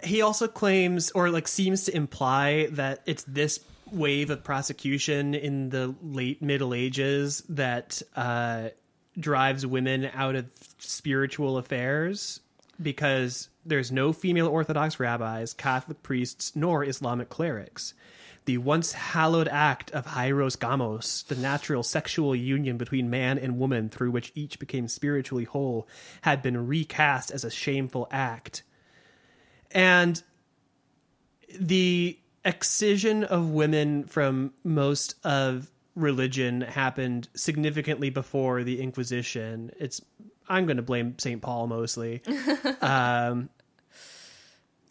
he also claims or like seems to imply that it's this wave of prosecution in the late middle ages that uh, drives women out of spiritual affairs because there's no female orthodox rabbis catholic priests nor islamic clerics the once hallowed act of hieros gamos, the natural sexual union between man and woman through which each became spiritually whole, had been recast as a shameful act and the excision of women from most of religion happened significantly before the inquisition it's I'm going to blame St. Paul mostly. um,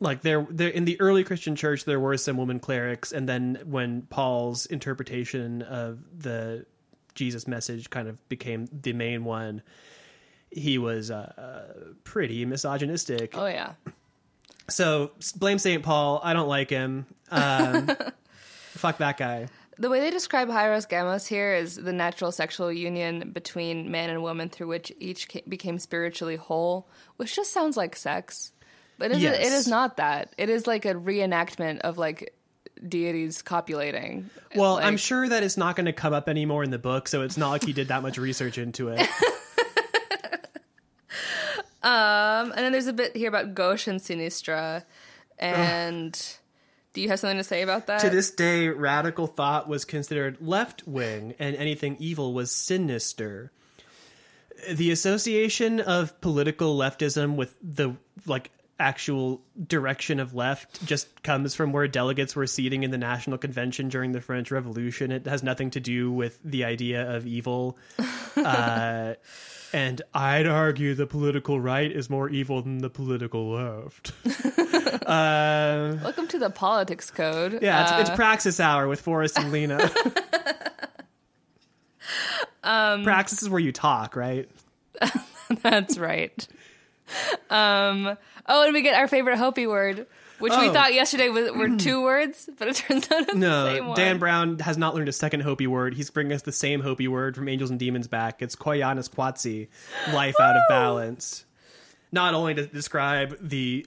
like there, there in the early Christian church, there were some women clerics, and then when Paul's interpretation of the Jesus message kind of became the main one, he was uh, pretty misogynistic. Oh yeah. So blame St. Paul. I don't like him. Um, fuck that guy. The way they describe Hieros Gamos here is the natural sexual union between man and woman through which each ca- became spiritually whole, which just sounds like sex. But it, is, it is not that. It is like a reenactment of like deities copulating. Well, Like- I'm sure that it's not going to come up anymore in the book, so it's not like he did that much research into it. Um, and then there's a bit here about Gauche and Sinistra. And do you have something to say about that? to this day, radical thought was considered left wing, and anything evil was sinister. The association of political leftism with the like actual direction of left just comes from where delegates were seating in the National Convention during the French Revolution. It has nothing to do with the idea of evil. uh, and I'd argue the political right is more evil than the political left. uh, Welcome to the politics code. yeah, it's, Uh, it's Praxis Hour with Forrest and Lina. um, Praxis is where you talk, right? That's right. Um, oh, and we get our favorite Hopi word, which we Oh. thought yesterday was, were two words, but it turns out it's the same No. Dan Brown has not learned a second Hopi word. He's bringing us the same Hopi word from Angels and Demons back. It's Koyaanisqatsi, life out of balance. Not only to describe the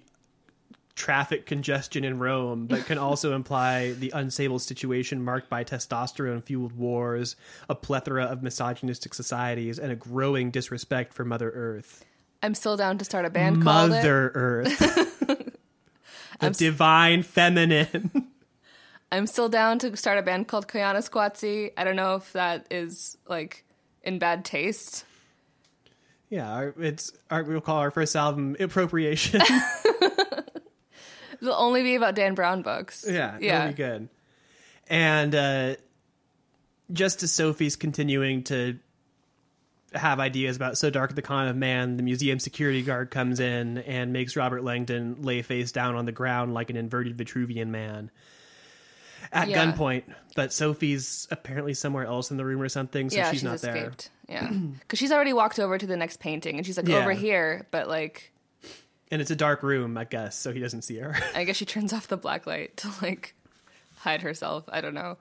traffic congestion in Rome, but can also imply the unstable situation marked by testosterone fueled wars, a plethora of misogynistic societies, and a growing disrespect for Mother Earth. I'm still down to start a band called. Mother Earth. the divine feminine. I'm still down to start a band called Koyaanisqatsi. I don't know if that is like in bad taste. Yeah, our, it's our, we'll call our first album appropriation. It'll only be about Dan Brown books. yeah, yeah. be good. And uh, just as Sophie's continuing to have ideas about so dark the con of man, the museum security guard comes in and makes Robert Langdon lay face down on the ground like an inverted Vitruvian man. At Yeah. gunpoint, but Sophie's apparently somewhere else in the room or something, so yeah, she's, she's, not there. Yeah, because she's already walked over to the next painting, and she's like Yeah. over here, but like And it's a dark room, I guess, so he doesn't see her. I guess she turns off the black light to like hide herself. I don't know.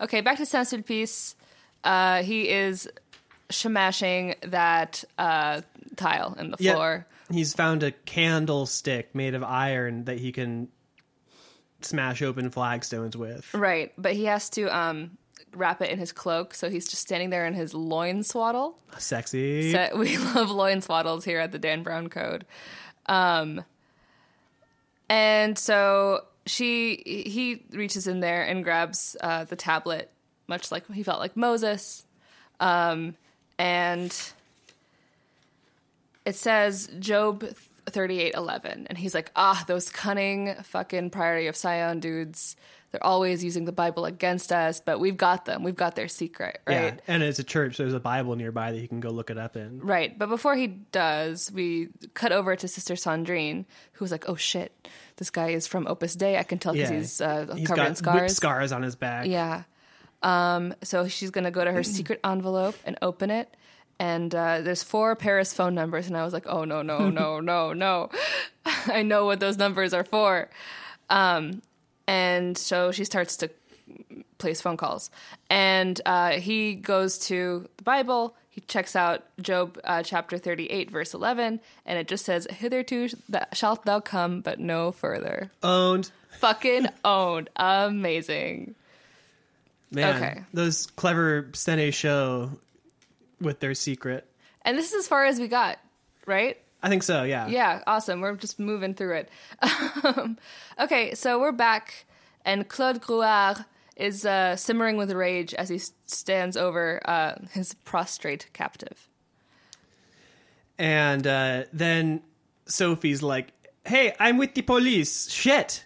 Okay, back to Saint Sulpice. Uh, he is smashing that uh, tile in the Yeah. floor. He's found a candlestick made of iron that he can smash open flagstones with. Right, but he has to um, wrap it in his cloak, so he's just standing there in his loin swaddle. Sexy. So we love loin swaddles here at the Dan Brown Code. Um, and so she he reaches in there and grabs uh, the tablet, much like he felt like Moses, um, and it says Job thirty eight eleven, and he's like, ah, those cunning fucking Priory of Sion dudes. They're always using the Bible against us, but we've got them. We've got their secret, right? Yeah, and it's a church. so There's a Bible nearby that you can go look it up in. Right. But before he does, we cut over to Sister Sandrine, who's like, oh shit, this guy is from Opus Dei. I can tell because Yeah, he's, uh, he's covered in scars. scars on his back. Yeah. Um, so she's going to go to her secret envelope and open it. And uh, there's four Paris phone numbers. And I was like, oh, no, no, no, no, no. I know what those numbers are for. Um, and so she starts to place phone calls. And uh, he goes to the Bible. He checks out Job uh, chapter 38, verse 11. And it just says, Hitherto th- shalt thou come, but no further. Owned. Fucking owned. Amazing. Man, Okay. those clever sénéchaux with their secret. And this is as far as we got, right? I think so, yeah. Yeah, awesome. We're just moving through it. Um, okay, so we're back, and Claude Grouard is uh, simmering with rage as he stands over uh, his prostrate captive. And uh, then Sophie's like, "Hey, I'm with the police. Shit,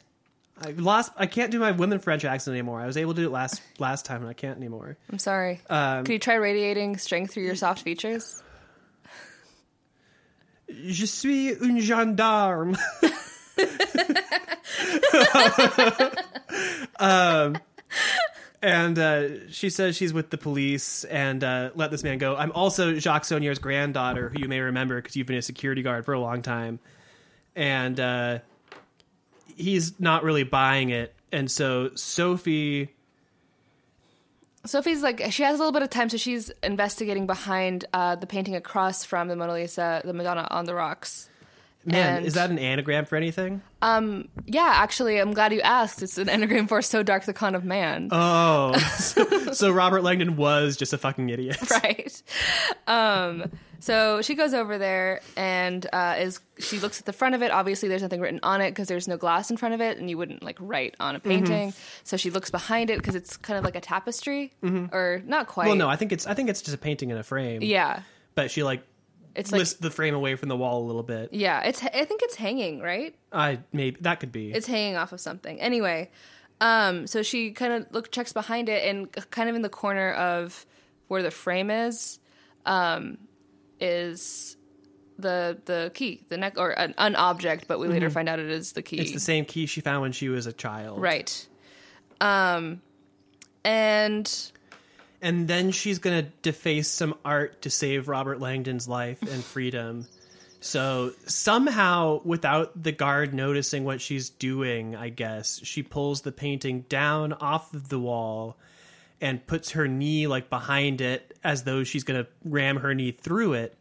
I lost. I can't do my women French accent anymore. I was able to do it last last time, and I can't anymore." I'm sorry. Um, Could you try radiating strength through your soft features? Je suis un gendarme. um, and uh, she says she's with the police and uh, let this man go. I'm also Jacques Saunier's granddaughter, who you may remember because you've been a security guard for a long time. And uh, he's not really buying it. And so Sophie. Sophie's like she has a little bit of time, so she's investigating behind uh, the painting across from the Mona Lisa, the Madonna on the rocks. Man, And- is that an anagram for anything? Um, yeah, actually, I'm glad you asked. It's an anagram for "So Dark the Con of Man." Oh, so, so Robert Langdon was just a fucking idiot. right. Um, so she goes over there and uh, is she looks at the front of it. Obviously, there's nothing written on it because there's no glass in front of it, and you wouldn't like write on a painting. So she looks behind it because it's kind of like a tapestry, or not quite. Well, no, I think it's I think it's just a painting in a frame. yeah, but she like it's like lifts the frame away from the wall a little bit. yeah, it's I think it's hanging right. I maybe that could be. It's hanging off of something. Anyway, um, so she kind of look checks behind it, and kind of in the corner of where the frame is, um, is the the key, the neck or an, an object, but we later find out it is the key. it's the same key she found when she was a child. right. Um, and And then she's going to deface some art to save Robert Langdon's life and freedom. So somehow, without the guard noticing what she's doing, I guess, she pulls the painting down off of the wall and puts her knee like behind it as though she's going to ram her knee through it.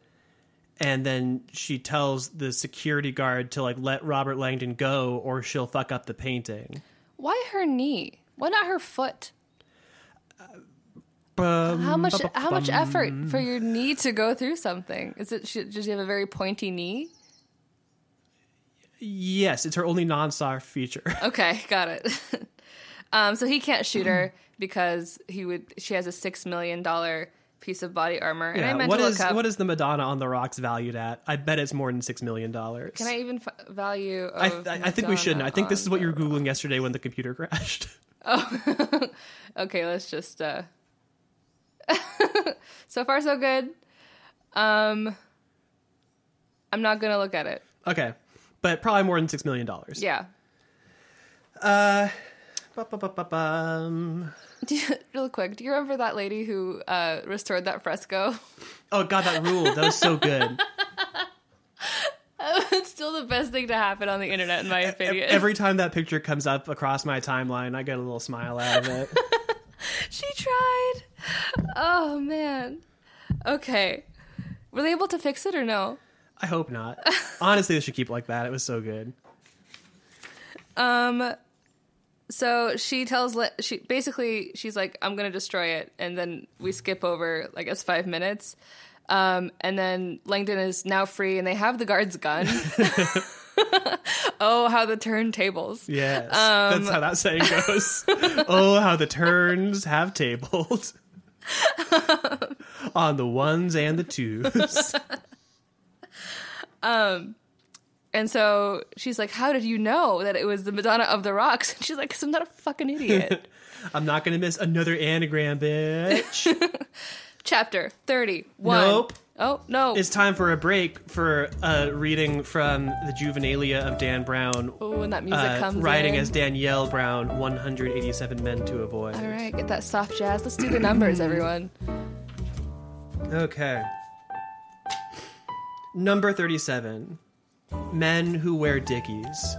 And then she tells the security guard to like let Robert Langdon go or she'll fuck up the painting. why her knee? Why not her foot? Um, How much how much effort for your knee to go through something? Is it should, does she have a very pointy knee? Yes, it's her only non-soft feature. Okay, got it. um, so he can't shoot her because he would. She has a six million dollar piece of body armor, and I Yeah, meant what to look is up. what is the Madonna on the rocks valued at? I bet it's more than six million dollars. Can I even f- value? I, Of I, I think we shouldn't. I think this is what you were googling yesterday when the computer crashed. on- Okay, let's just. uh So far, so good. Um, I'm not gonna look at it. Okay, but probably more than six million dollars. Yeah. Ba-ba-ba-ba-bum. Do you, real quick, do you remember that lady who uh, restored that fresco? Oh god, that ruled. That was so good. it's still the best thing to happen on the internet, in my opinion. Every time that picture comes up across my timeline, I get a little smile out of it. She tried. Oh man. Okay. Were they able to fix it or no? I hope not. Honestly, they should keep it like that. It was so good. Um so she tells Le- she basically she's like I'm going to destroy it and then we skip over I guess 5 minutes. Um and then Langdon is now free and they have the guard's gun. oh, how the turntables. Yes, Um, that's how that saying goes. oh, how the turns have tabled on the ones and the twos. And so she's like, "How did you know that it was the Madonna of the Rocks?" And she's like, "Cause I'm not a fucking idiot." I'm not gonna miss another anagram, bitch. Chapter 31. Nope. Oh, no. it's time for a break for a reading from the Juvenilia of Dan Brown, oh, when that music uh, comes writing in. as Danielle Brown, 187 Men to Avoid. All right, get that soft jazz. Let's do the numbers, everyone. Okay. Number 37. Men who wear dickies.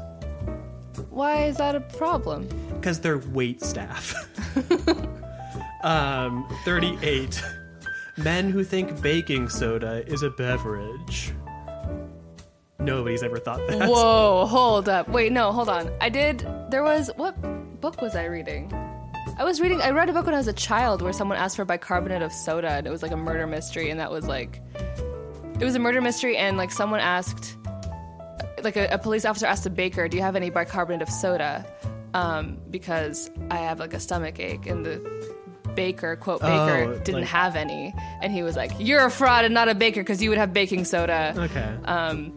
Why is that a problem? Because they're wait staff. um, 38. Men who think baking soda is a beverage. Nobody's ever thought that. Whoa, hold up. Wait, no, hold on. I did. There was. What book was I reading? I was reading. I read a book when I was a child where someone asked for bicarbonate of soda and it was like a murder mystery, and that was like. It was a murder mystery, and like someone asked. Like a, a police officer asked a baker, Do you have any bicarbonate of soda? Um, because I have like a stomach ache, and the baker, quote, baker, Oh, didn't like- have any. And he was like, You're a fraud and not a baker because you would have baking soda. Okay. Um,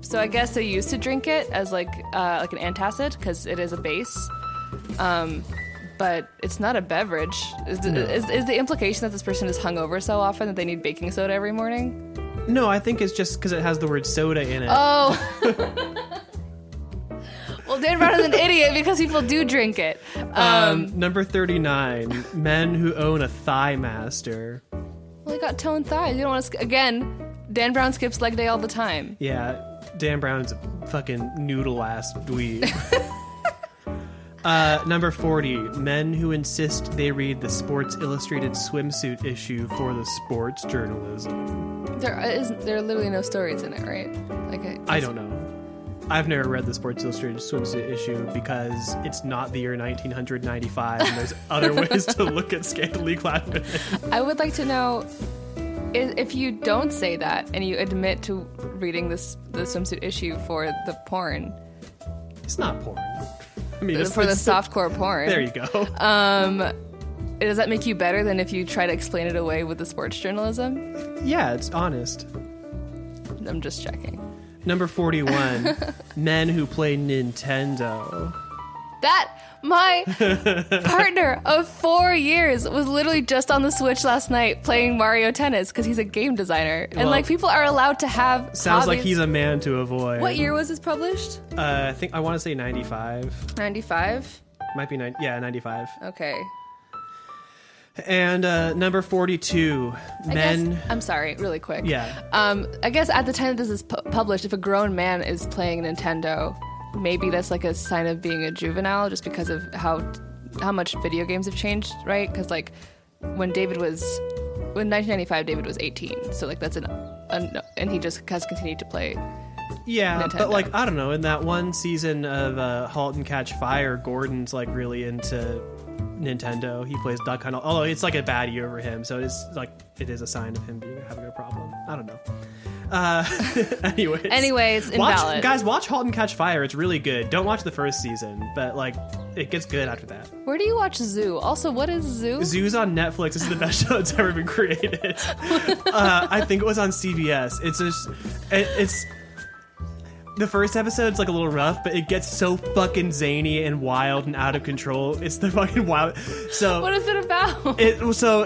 so I guess they used to drink it as like uh, like an antacid because it is a base. Um, but it's not a beverage. Is, No. is, is the implication that this person is hungover so often that they need baking soda every morning? No, I think it's just because it has the word soda in it. Oh. well, Dan Brown is an idiot because people do drink it. Um, um, number 39 men who own a thigh master. well, he got toned thighs. You don't want to. Sk- Again, Dan Brown skips leg day all the time. Yeah, Dan Brown's a fucking noodle ass dweeb. uh, number 40 men who insist they read the Sports Illustrated swimsuit issue for the sports journalism. There is there are literally no stories in it, right? Like I, I don't know. I've never read the Sports Illustrated swimsuit issue because it's not the year 1995 and there's other ways to look at scantily clad women. I would like to know if you don't say that and you admit to reading this the swimsuit issue for the porn, It's not porn. I mean, it's, for the softcore porn. There you go. Um, does that make you better than if you try to explain it away with the sports journalism? yeah, it's honest. I'm just checking. Number 41 men who play Nintendo. That my partner of four years was literally just on the Switch last night playing Mario Tennis because he's a game designer, and Well, like people are allowed to have. Sounds like hobbies. he's a man to avoid. What year was this published? Uh, I think I want to say 95. Ninety five. Might be nine. Yeah, 95. Okay. And uh, number 42 I men. guess, I'm sorry, really quick. Yeah. Um, I guess at the time that this is pu- published, if a grown man is playing Nintendo, maybe that's like a sign of being a juvenile, just because of how how much video games have changed, right? Because like when David was when 1995, David was 18, so like that's an, an and he just has continued to play. Yeah, Nintendo. but like I don't know. In that one season of uh, *Halt and Catch Fire*, Gordon's like really into Nintendo. He plays Duck Hunt. Although it's like a bad year for him, so it's like it is a sign of him being having a problem. I don't know. Uh, anyways, Anyways, watch, invalid. guys, watch *Halt and Catch Fire*. It's really good. Don't watch the first season, but like it gets good after that. Where do you watch Zoo? Also, what is Zoo? Zoo's on Netflix. This is the best show that's ever been created. uh, I think it was on CBS. It's just, it, it's the first episode's like a little rough, but it gets so fucking zany and wild and out of control. It's the fucking wild. So What is it about? it so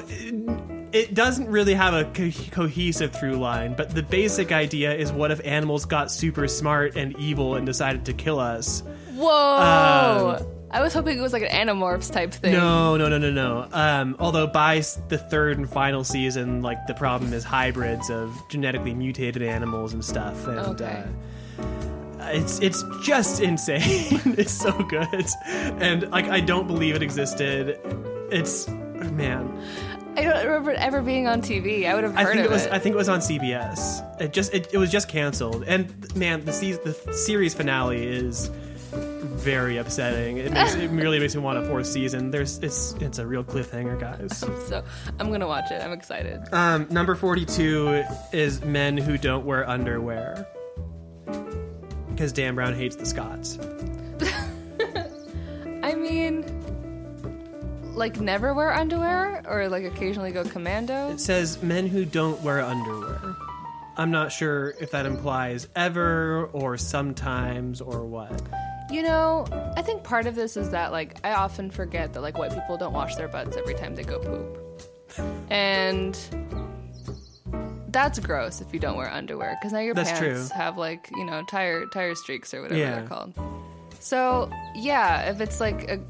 it, doesn't really have a co- cohesive through line, but the basic idea is what if animals got super smart and evil and decided to kill us? Whoa! Um, I was hoping it was like an Animorphs type thing. No, no, no, no, no. Um, although by the third and final season, like the problem is hybrids of genetically mutated animals and stuff, and Okay. uh, it's it's just insane. it's so good, and like I don't believe it existed. It's man. I don't remember it ever being on TV. I would have I heard think of it was. it. I think it was on CBS. It just. It, it was just canceled. And man, the se- the series finale is very upsetting. It makes it really makes me want a fourth season. There's it's it's a real cliffhanger, guys. so I'm gonna watch it. I'm excited. Um, number 42 is men who don't wear underwear. Because Dan Brown hates the Scots. I mean, like never wear underwear, or like occasionally go commando. It says men who don't wear underwear. I'm not sure if that implies ever or sometimes or what. You know, I think part of this is that like I often forget that like white people don't wash their butts every time they go poop, and that's gross if you don't wear underwear because now your That's pants true. have like you know tire tire streaks or whatever Yeah. they're called. So yeah, if it's like a,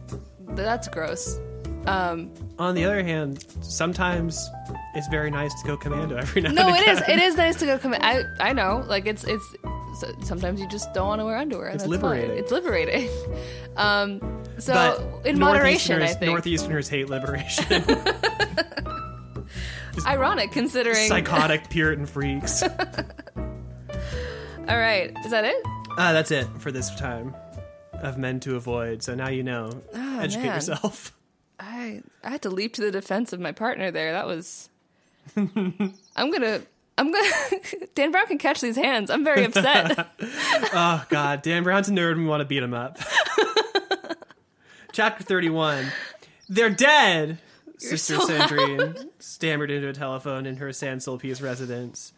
that's gross. Um, On the other hand, sometimes it's very nice to go commando every now no, and it is. again. It is nice to go commando. I I know. Like it's it's. Sometimes you just don't want to wear underwear. It's that's fine. liberating. It's liberating. Um, so But in moderation, I Northeasterners- think. Northeasterners hate liberation. Ironic considering. Psychotic Puritan freaks. All right, is that it? Uh, that's it for this time of men to avoid. So now you know. Educate man. yourself. I I had to leap to the defense of my partner there. That was. I'm gonna. I'm gonna. Dan Brown can catch these hands. I'm very upset. Oh God, Dan Brown's a nerd. and We want to beat him up. Chapter thirty-one. They're dead. Sister so Sandrine stammered into a telephone in her Saint Sulpice residence.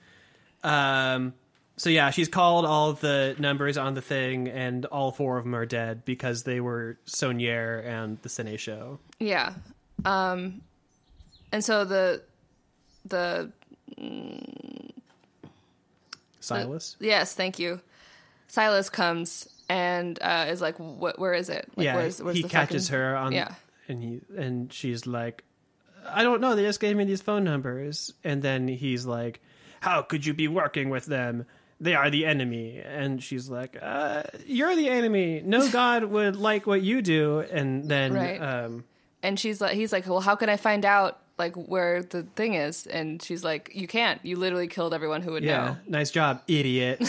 Um. So yeah, she's called all of the numbers on the thing, and all four of them are dead because they were Saunier and the sénéchaux. yeah. Um. And so the the mm, Silas. Yes, thank you. Silas comes and uh, is like, "What? Where is it? Like, yeah, where's, where's he the catches fucking-" her on. Yeah. and he and she's like, I don't know. They just gave me these phone numbers, and then he's like, How could you be working with them? They are the enemy, and she's like, uh, "You're the enemy. No god would like what you do." And then, Right. um, And she's like, he's like, well, how can I find out like where the thing is? And she's like, you can't. You literally killed everyone who would Yeah, know. nice job, idiot.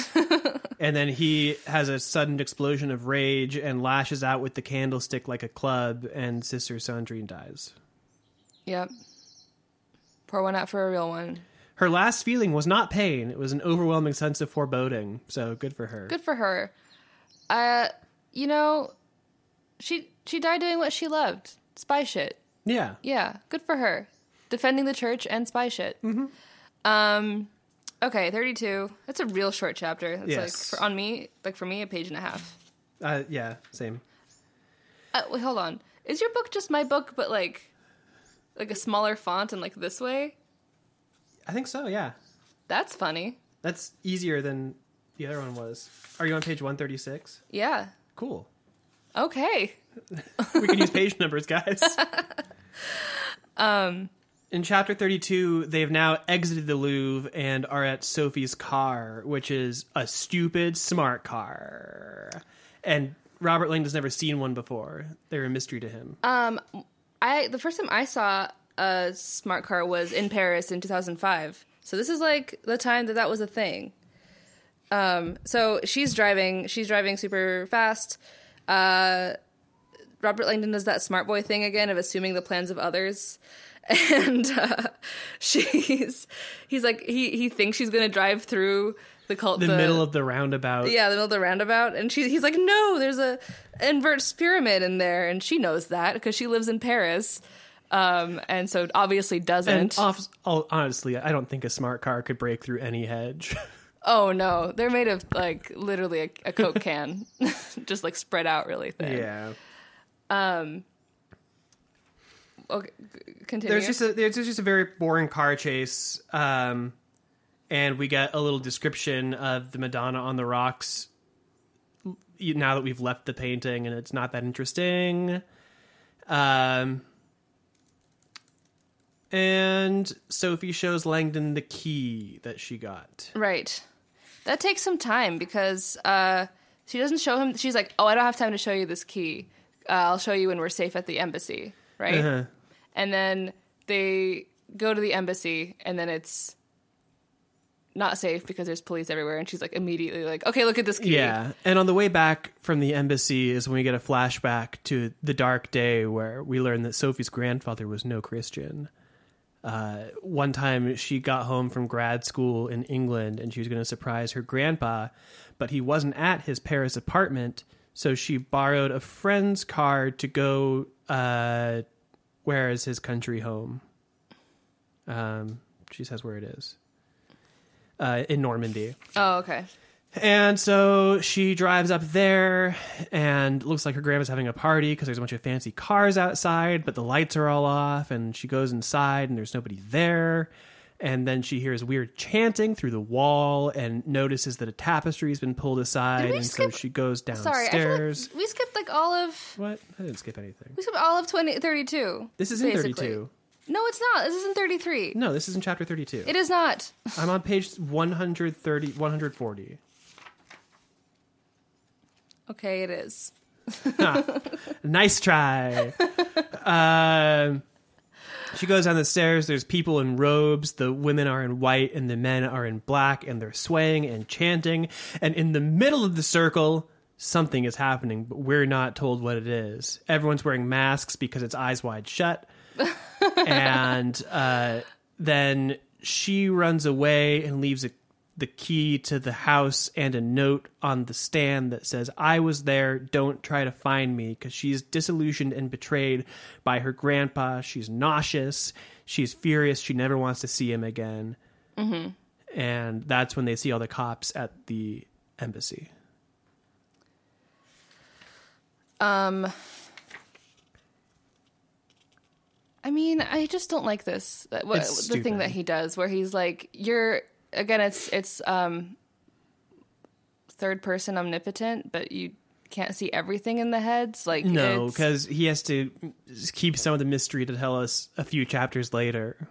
and then he has a sudden explosion of rage and lashes out with the candlestick like a club, and Sister Sandrine dies. Yep. Pour one out for a real one. Her last feeling was not pain; it was an overwhelming sense of foreboding. So good for her. Good for her. Uh, you know, she she died doing what she loved, spy shit. Yeah, Yeah, good for her. Defending the church and spy shit. Mm-hmm. Um, okay, thirty-two. That's a real short chapter. It's like Yes. for, on me, like for me, a page and a half. uh, yeah, same. Uh, wait, hold on. Is your book just my book, but like, like a smaller font and like this way? I think so. Yeah, That's funny. that's easier than the other one was. Are you on page one thirty six? Yeah. Cool. Okay. we can use page numbers, guys. um, in chapter 32, they've now exited the Louvre and are at Sophie's car, which is a stupid smart car. And Robert Langdon's never seen one before. They're a mystery to him. Um I the first time I saw a smart car was in Paris in 2005. So this is like the time that that was a thing. Um, so she's driving. She's driving super fast. Uh, Robert Langdon does that smart boy thing again of assuming the plans of others. And uh, she's he's like he he thinks she's gonna drive through the cult the, middle of the roundabout. yeah, the middle of the roundabout, and she he's like, no, there's a inverse pyramid in there, and she knows that because she lives in Paris, um, and so obviously doesn't. off, oh, honestly, I don't think a smart car could break through any hedge. oh no, they're made of like literally a, a coke can, just like spread out really thin. yeah. Um. Okay, continue. There's just a there's just a very boring car chase, um, and we get a little description of the Madonna on the rocks. Now that we've left the painting, and it's not that interesting. Um, and Sophie shows Langdon the key that she got. right. That takes some time because uh, she doesn't show him. She's like, oh, I don't have time to show you this key. Uh, I'll show you when we're safe at the embassy, right? Uh-huh. and then they go to the embassy and then it's not safe because there's police everywhere and she's like immediately like okay look at this key Yeah, and on the way back from the embassy is when we get a flashback to the dark day where we learn that Sophie's grandfather was no Christian. Uh, one time she got home from grad school in England and she was going to surprise her grandpa, but he wasn't at his Paris apartment, so she borrowed a friend's car to go. Uh, where is his country home? Um, she says where it is. Uh, in Normandy. oh okay And so she drives up there and looks like her grandma's having a party because there's a bunch of fancy cars outside, but the lights are all off. And she goes inside and there's nobody there. And then she hears weird chanting through the wall and notices that a tapestry's been pulled aside. we And skip- so she goes sorry I feel downstairs. like we skipped like all of What? I didn't skip anything. we skipped all of 20 32 This is in basically. 32. no it's not this is in 33 No, this is in chapter 32. it is not I'm on page 130, 140. Okay it is nice try. um, she goes down the stairs. There's people in robes. The women are in white and the men are in black, and they're swaying and chanting. And in the middle of the circle, something is happening, but we're not told what it is. Everyone's wearing masks because it's eyes wide shut. and uh, then she runs away and leaves a, the key to the house and a note on the stand that says, I was there, don't try to find me, because she's disillusioned and betrayed by her grandpa. She's nauseous. She's furious. She never wants to see him again. And that's when they see all the cops at the embassy. um I mean, I just don't like this. uh, what- It's The thing that he does, where he's like, "You're again." It's it's um, third person omnipotent, but you can't see everything in the heads. Like No, because he has to keep some of the mystery to tell us a few chapters later.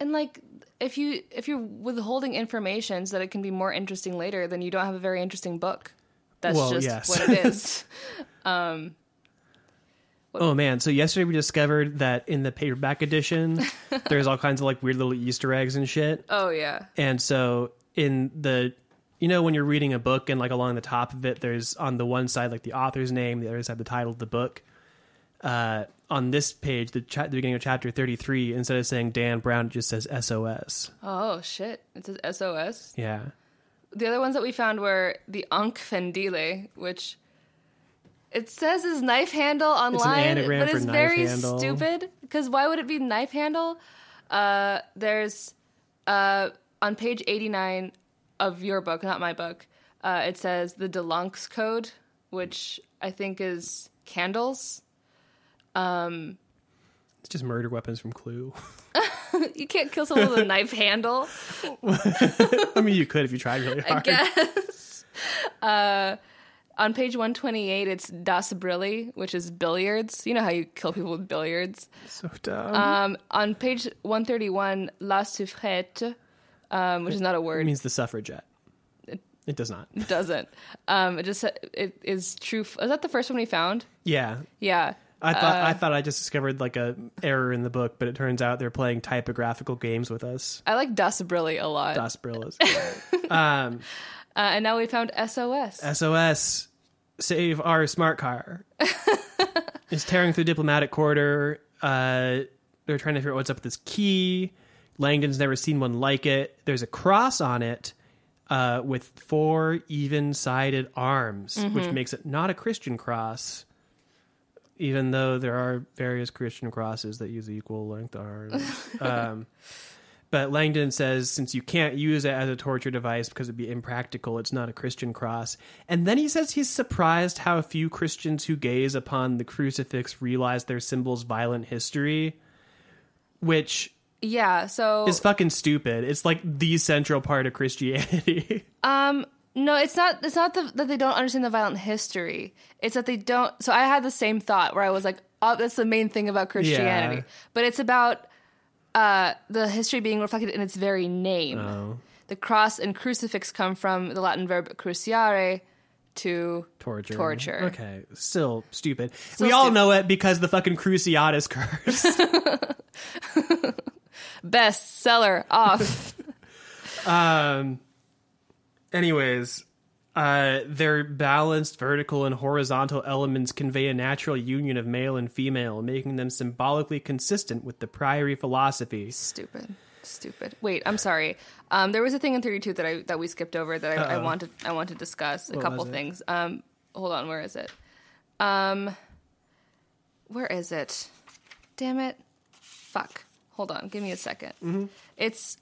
and like if you if you're withholding information so that it can be more interesting later, then you don't have a very interesting book. That's Well, just yes. what it is. Oh man! So yesterday we discovered that in the paperback edition, there's all kinds of like weird little Easter eggs and shit. oh yeah. And so in the, you know, when you're reading a book and like along the top of it, there's on the one side like the author's name, the other side the title of the book. Uh, on this page, the, cha- the beginning of chapter 33, instead of saying Dan Brown, it just says SOS. Oh shit. It says SOS. Yeah. The other ones that we found were the Ankh Fendile, which it says his knife handle online, anagram but it's very handle. stupid. Because why would it be knife handle? Uh, there's uh, on page 89 of your book, not my book. Uh, it says the Deluxe code, which I think is candles. It's just murder weapons from Clue. You can't kill someone with a knife handle. I mean, you could if you tried really hard. I guess. Uh, on page 128, it's Das Brilli, which is billiards. You know how you kill people with billiards. So dumb. Um, on page 131, La Suffrette, um, which is not a word. it means the suffragette. It it does not. it doesn't. Um, it just it is true. Is that the first one we found? Yeah. Yeah. I thought Uh, I thought I just discovered like a error in the book, but it turns out they're playing typographical games with us. I like Das Brilli a lot. Das Brillas. um, Uh, and now we found SOS. SOS, save our smart car. it's tearing through diplomatic corridor. Uh, they're trying to figure out what's up with this key. Langdon's never seen one like it. There's a cross on it uh, with four even sided arms, which makes it not a Christian cross, even though there are various Christian crosses that use equal length arms. um, but Langdon says since you can't use it as a torture device because it'd be impractical, it's not a Christian cross. And then he says he's surprised how few Christians who gaze upon the crucifix realize their symbol's violent history, which yeah. So is fucking stupid. It's like the central part of Christianity. Um, no, it's not. It's not the, that they don't understand the violent history. It's that they don't. So I had the same thought where I was like, "Oh, that's the main thing about Christianity," Yeah. but it's about uh, the history being reflected in its very name. oh, The cross and crucifix come from the Latin verb cruciare, to torture. Torture. Okay, still stupid. Still we all stupid. know it because the fucking Cruciatus curse. bestseller off. Um. Anyways, uh, their balanced vertical and horizontal elements convey a natural union of male and female, making them symbolically consistent with the priory philosophy. Stupid. Stupid. Wait, I'm sorry. Um, there was a thing in 32 that I that we skipped over that I, I want to I want to discuss a What couple things. Um, hold on, where is it? Um, where is it? Damn it! Fuck. Hold on, give me a 2nd Mm-hmm. It's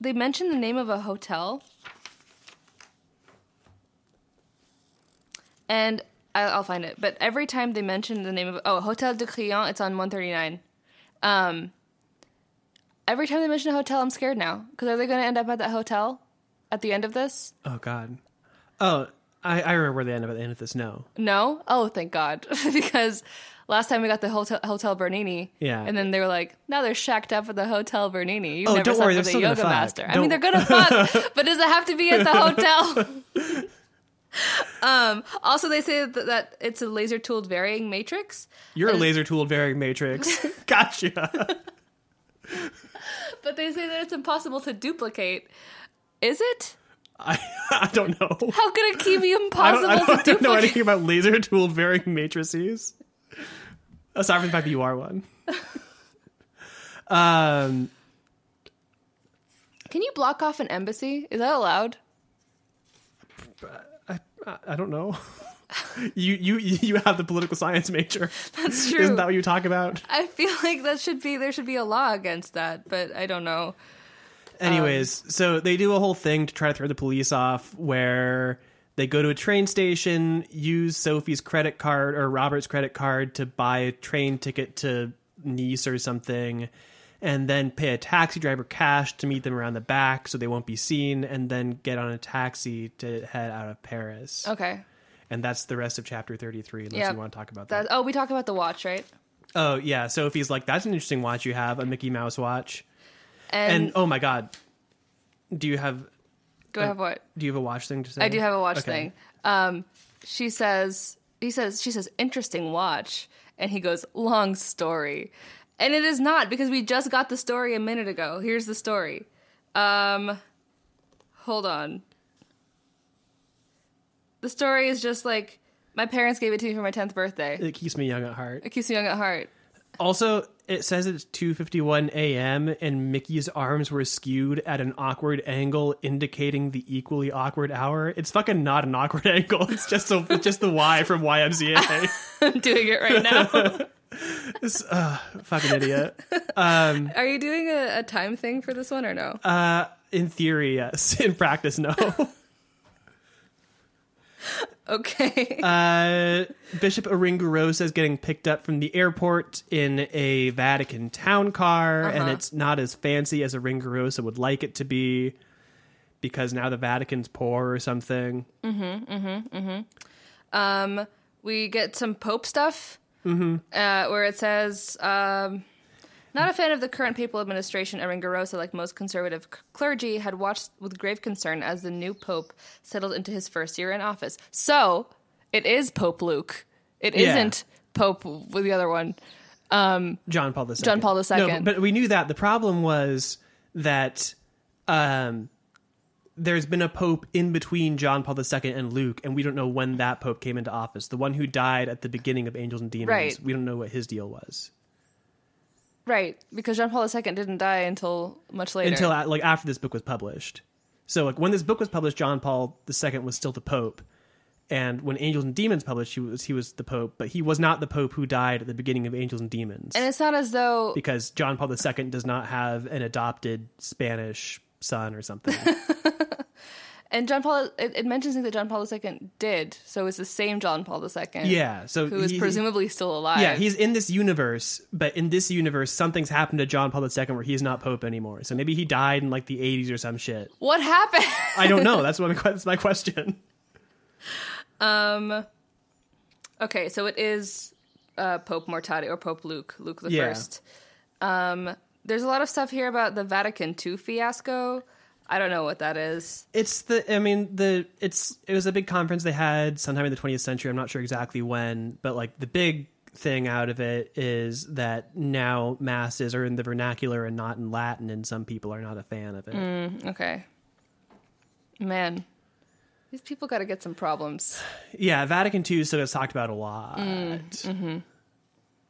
they mentioned the name of a hotel, and I, I'll find it. But every time they mention the name of oh Hotel de Crillon, it's on 139. Um, every time they mention a hotel, I'm scared now. Because are they going to end up at that hotel at the end of this? Oh God. Oh, I, I remember where they end up at the end of this. No. No. Oh, thank God. because last time we got the hotel Hotel Bernini. Yeah. And then they were like, now they're shacked up at the Hotel Bernini. You Oh, never don't worry, they're a still gonna master. I Don't- mean, they're gonna fuck, but does it have to be at the hotel? um. Also, they say that, that it's a laser tooled varying matrix. You're a laser tool varying matrix. gotcha. but they say that it's impossible to duplicate. Is it? I, I don't know. How could it be I impossible don't, I to don't know anything about laser tool varying matrices. Aside from the fact that you are one. um, Can you block off an embassy? Is that allowed? I, I don't know. you you you have the political science major. That's true. Isn't that what you talk about? I feel like that should be there should be a law against that, but I don't know. Anyways, um, so they do a whole thing to try to throw the police off where they go to a train station, use Sophie's credit card or Robert's credit card to buy a train ticket to Nice or something. And then pay a taxi driver cash to meet them around the back so they won't be seen, and then get on a taxi to head out of Paris. Okay. And that's the rest of chapter 33, unless Yeah. you want to talk about that. That, oh, we talk about the watch, right? Oh, yeah. Sophie's like, that's an interesting watch you have, a Mickey Mouse watch. And, And, oh my God. Do you have do I have what? do you have a watch thing to say? I do have a watch Okay. thing. Um, she says, he says, she says, interesting watch. And he goes, long story. And it is not because we just got the story a minute ago. Here's the story. Um, hold on. The story is just like, my parents gave it to me for my 10th birthday. It keeps me young at heart. It keeps me young at heart. Also, it says it's 2:51 a.m. and Mickey's arms were skewed at an awkward angle, indicating the equally awkward hour. It's fucking not an awkward angle. It's just a, just the Y from YMCA. I'm doing it right now. This, uh, fucking idiot. Are you doing a, a time thing for this one or no? Uh, in theory, yes. In practice, no. okay. Uh, Bishop Aringarosa is getting picked up from the airport in a Vatican town car, and Uh-huh. it's not as fancy as Aringarosa would like it to be because now the Vatican's poor or something. um, we get some Pope stuff uh, where it says, um, not a fan of the current papal administration, Aringarosa, like most conservative c- clergy, had watched with grave concern as the new Pope settled into his first year in office. So, it is Pope Luke. It Yeah. not Pope with the other one. John Paul II. John Paul II. No, but we knew that. The problem was that um, there's been a pope in between John Paul II and Luke, and we don't know when that pope came into office. The one who died at the beginning of Angels and Demons. Right. We don't know what his deal was Right, because John Paul II didn't die until much later. until like after this book was published. So like when this book was published, John Paul II was still the pope. And when Angels and Demons published, he was he was the pope, but he was not the pope who died at the beginning of Angels and Demons. and it's not as though because John Paul II does not have an adopted Spanish son or something. And John Paul, it, it mentions that John Paul II did, so it's the same John Paul II. yeah, so who is he- presumably still alive. yeah, he's in this universe, but in this universe, something's happened to John Paul II where he's not pope anymore. So maybe he died in like the 80s or some shit. what happened? I don't know. That's what my, that's my question. um, okay, so it is uh, Pope Mortati or Pope Luke, Luke the Yeah. First. Um, there's a lot of stuff here about the Vatican II fiasco. I don't know what that is. It's the I mean the it's it was a big conference they had sometime in the 20th century. I'm not sure exactly when, but like the big thing out of it is that now masses are in the vernacular and not in Latin, and some people are not a fan of it. Mm, okay, man, these people got to get some problems. Yeah, Vatican II still gets talked about a lot. Mm, mm-hmm.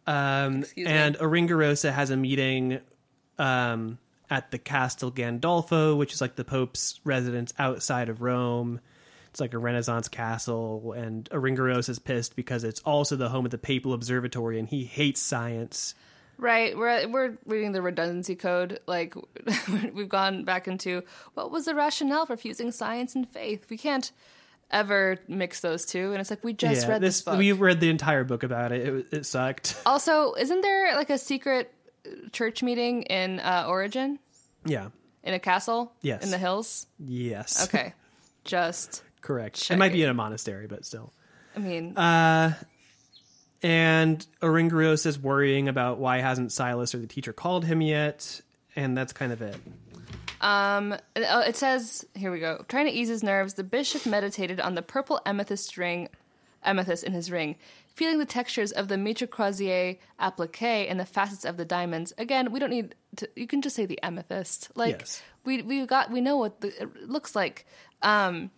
Um, Excuse me. and Aringarosa has a meeting um, at the Castel Gandolfo, which is like the Pope's residence outside of Rome. It's like a Renaissance castle, and Aringarosa is pissed because it's also the home of the Papal Observatory, and he hates science. Right, we're we're reading the redundancy code. Like we've gone back into what was the rationale for fusing science and faith? We can't ever mix those two. And it's like we just read this, book. We read the entire book about it. It, it sucked. Also, isn't there like a secret church meeting in uh, Origin Yeah. in a castle? Yes. in the hills. Yes. Okay, just Correct. It might be in a monastery, but still. I mean, Uh, and Oringaros is worrying about why hasn't Silas or the teacher called him yet, and that's kind of it. Um, uh, it says here we go. Trying to ease his nerves, the bishop meditated on the purple amethyst ring, amethyst in his ring, feeling the textures of the mitre crozier applique and the facets of the diamonds. Again, we don't need to. You can just say the amethyst. Like Yes. we we got we know what the, it looks like. Um.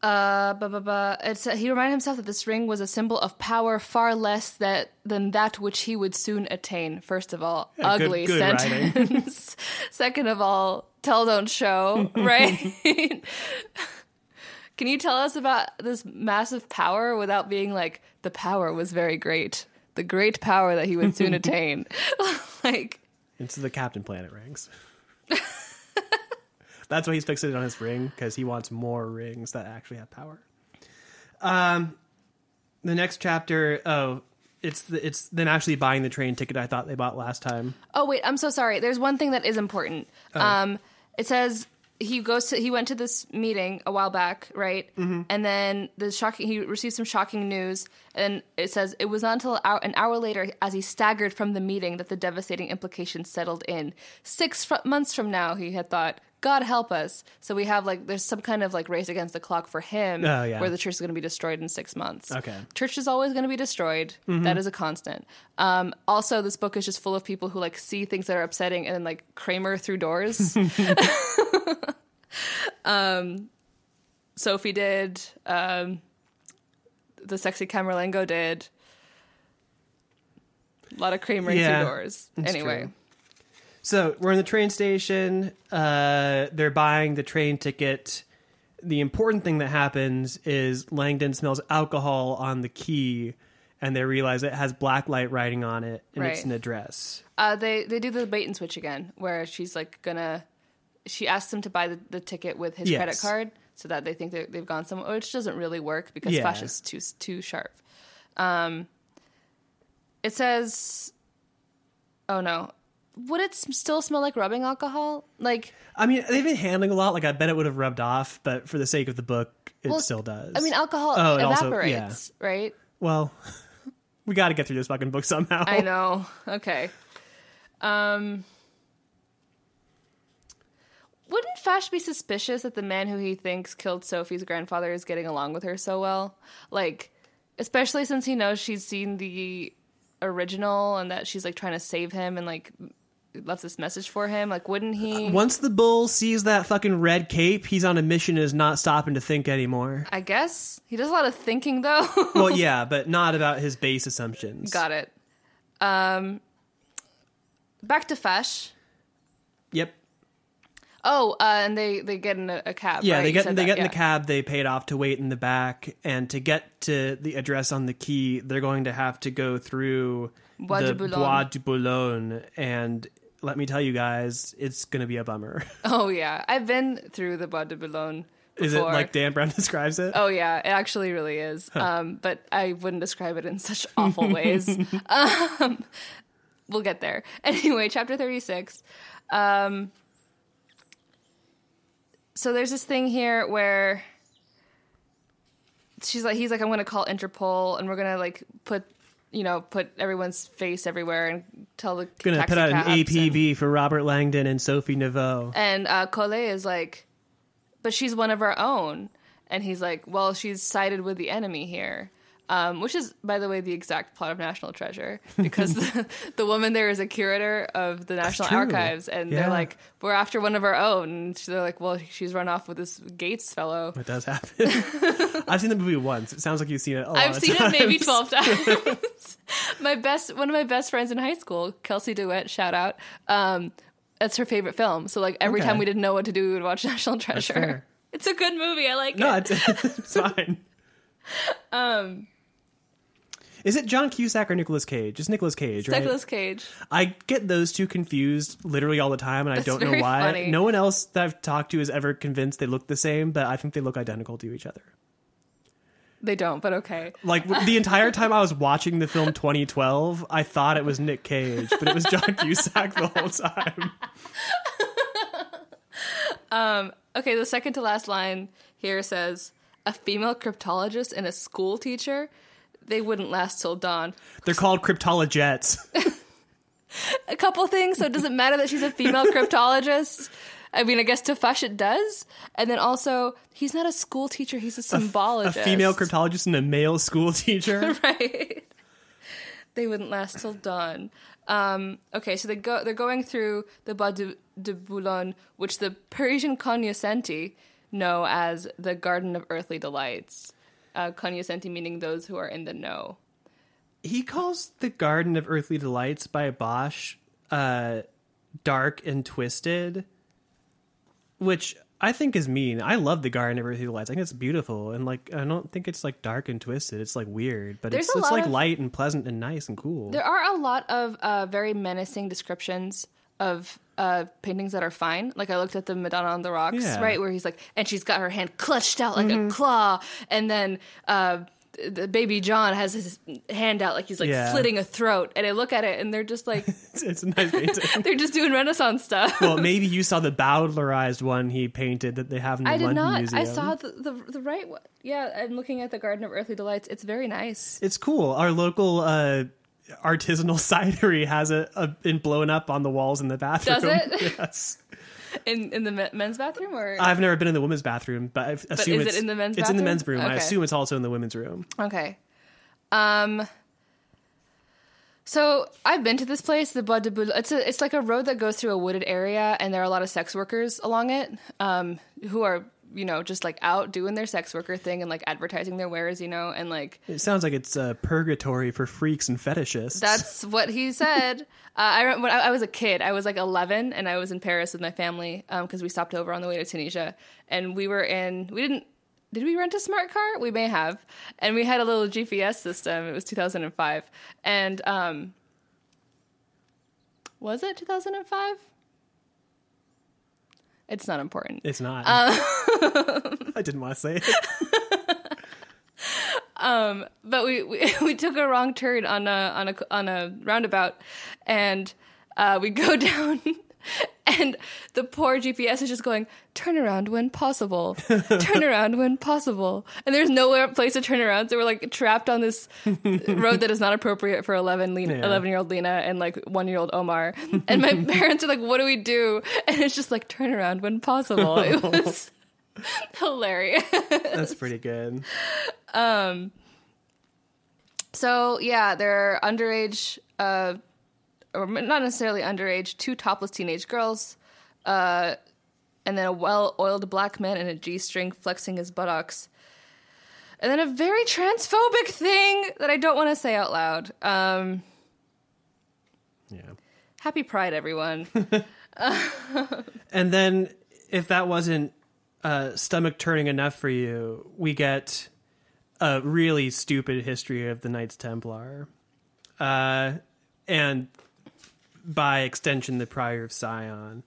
Uh, blah, blah, blah. Uh, he reminded himself that this ring was a symbol of power far less that than that which he would soon attain. First of all, good- ugly good writing. sentence. Second of all, tell don't show, right? Can you tell us about this massive power without being like the power was very great, the great power that he would soon attain? like, It's the Captain Planet rings. That's why he's fixated on his ring because he wants more rings that actually have power. Um, the next chapter. Oh, it's the, it's them actually buying the train ticket I thought they bought last time. Oh wait, I'm so sorry. There's one thing that is important. Um, it says he goes to he went to this meeting a while back, right? Mm-hmm. And then the shocking he received some shocking news, and it says it was not until an hour later, as he staggered from the meeting, that the devastating implications settled in. Six fr- months from now, he had thought. God help us. So we have like there's some kind of like race against the clock for him Oh, yeah. where the church is going to be destroyed in 6 months. Okay. Church is always going to be destroyed. That is a constant. Um, also, this book is just full of people who like see things that are upsetting and then like Kramer through doors. um, Sophie did. Um, the sexy Camerlengo did. A lot of Kramer Yeah, through doors. Anyway, true. So we're in the train station. Uh, they're buying the train ticket. The important thing that happens is Langdon smells alcohol on the key, and they realize it has blacklight writing on it, and it's an address. uh, they they do the bait and switch again, where she's like gonna. She asks him to buy the, the ticket with his Yes. credit card, so that they think that they've gone somewhere, which doesn't really work because Yeah. Flash is too too sharp. Um, it says, "Oh no." Would it still smell like rubbing alcohol? Like, I mean, they've been handling a lot. Like I bet it would have rubbed off, but for the sake of the book, it Well, still does. I mean, alcohol Oh, and also- evaporates, right? well, we got to get through this fucking book somehow. I know. Okay. Um Wouldn't Fache be suspicious that the man who he thinks killed Sophie's grandfather is getting along with her so well? Like, especially since he knows she's seen the original and that she's like trying to save him and like left this message for him. Like, wouldn't he? Once the bull sees that fucking red cape, he's on a mission and is not stopping to think anymore. I guess he does a lot of thinking though. well, yeah, but not about his base assumptions. Got it. Um, back to Fache. Yep. Oh, uh, and they they get in a, a cab. Yeah, right? they get they that, get in yeah. the cab. They paid off to wait in the back, and to get to the address on the key, they're going to have to go through Bois the de Bois de Boulogne. And let me tell you guys, it's going to be a bummer. Oh yeah, I've been through the Bois de Boulogne. Is it like Dan Brown describes it? Oh yeah, it actually really is. Um, but I wouldn't describe it in such awful ways. um, we'll get there. Anyway, chapter thirty-six. Um, so there's this thing here where she's like, he's like, I'm going to call Interpol, and we're going to like put, you know, put everyone's face everywhere and tell the Going to put out an cabs and- APB for Robert Langdon and Sophie Neveu. And uh, Collet is like, but she's one of our own. And he's like, well, she's sided with the enemy here. Um, which is, by the way, the exact plot of National Treasure, because the, the woman there is a curator of the National. Archives, and Yeah. they're like, "We're after one of our own." And they're like, "Well, she's run off with this Gates fellow." It does happen. I've seen the movie once. It sounds like you've seen it a lot I've seen times. it maybe twelve times. my best, one of my best friends in high school, Kelsey DeWitt, shout out. Um, that's her favorite film. So like every Okay. time we didn't know what to do, we would watch National Treasure. It's a good movie. I like No, it. it's, it's fine. Um, is it John Cusack or Nicolas Cage? It's Nicolas Cage, It's right? Nicolas Cage. I get those two confused literally all the time, and I don't know why. funny. No one else that I've talked to is ever convinced they look the same, but I think they look identical to each other. They don't, but okay. Like the entire time I was watching the film 2012, I thought it was Nick Cage, but it was John Cusack the whole time. Um, okay, the second to last line here says a female cryptologist and a school teacher. They wouldn't last till dawn. They're called cryptologettes. A couple things, so it doesn't matter that she's a female cryptologist. I mean, I guess to Fache it does. And then also, he's not a school teacher, he's a symbolic. A symbologist. female cryptologist and a male school teacher. right? they wouldn't last till dawn. Um, okay, so they go. They're going through the Bois de, de Boulogne, which the Parisian cognoscenti know as the Garden of Earthly Delights. Uh, cognoscenti meaning those who are in the know. he calls the Garden of Earthly Delights by Bosch uh, dark and twisted, which I think is mean. I love the Garden of Earthly Delights. I think it's beautiful, and like I don't think it's like dark and twisted. It's like weird, but There's it's it's like of- light and pleasant and nice and cool. There are a lot of uh, very menacing descriptions of uh, paintings that are fine. Like I looked at the Madonna on the Rocks, Yeah. right, where he's like, and she's got her hand clutched out like a claw, and then uh, the baby John has his hand out like he's like Yeah. slitting a throat, and I look at it and they're just like It's, it's a nice painting. they're just doing Renaissance stuff. well, maybe you saw the Bowdlerized one he painted that they have in the I did London not. Museum. I saw the, the the right one. Yeah, I'm looking at the Garden of Earthly Delights. It's very nice. It's cool. Our local uh, artisanal cidery has a, a been blown up on the walls in the bathroom. Does it? yes. In in the men's bathroom or I've never been in the women's bathroom, but I assume is it it's in the men's It's in the men's room. I assume it's also in the women's room. Okay. Um. So I've been to this place, the Bois de Boulogne. It's a, it's like a road that goes through a wooded area, and there are a lot of sex workers along it, um, who are you know just like out doing their sex worker thing and like advertising their wares, you know, and like It sounds like it's uh, purgatory for freaks and fetishists. that's what he said. Uh, I re- when I, I was a kid, I was like 11, and I was in Paris with my family because we stopped over on the way to Tunisia, and we were in. We didn't. Did we rent a smart car? We may have, and we had a little GPS system. It was 2005, and um, was it 2005? It's not important. It's not. Uh, I didn't want to say it. but we, we we took a wrong turn on a on a on a roundabout, and uh, we go down, and the poor GPS is just going turn around when possible, turn around when possible, and there's nowhere place to turn around, so we're like trapped on this road that is not appropriate for 11 Lina, Yeah. 11 year old Lina and like one year old Omar, and my parents are like, what do we do? And it's just like turn around when possible. It was hilarious. That's pretty good. Um, So yeah, they're underage, uh, or not necessarily underage, two topless teenage girls, uh, and then a well-oiled black man in a g-string flexing his buttocks, and then a very transphobic thing that I don't want to say out loud. Um, Yeah. happy Pride, everyone! And then, if that wasn't uh, stomach turning enough for you, we get a really stupid history of the Knights Templar, uh, and by extension, the Priory of Sion.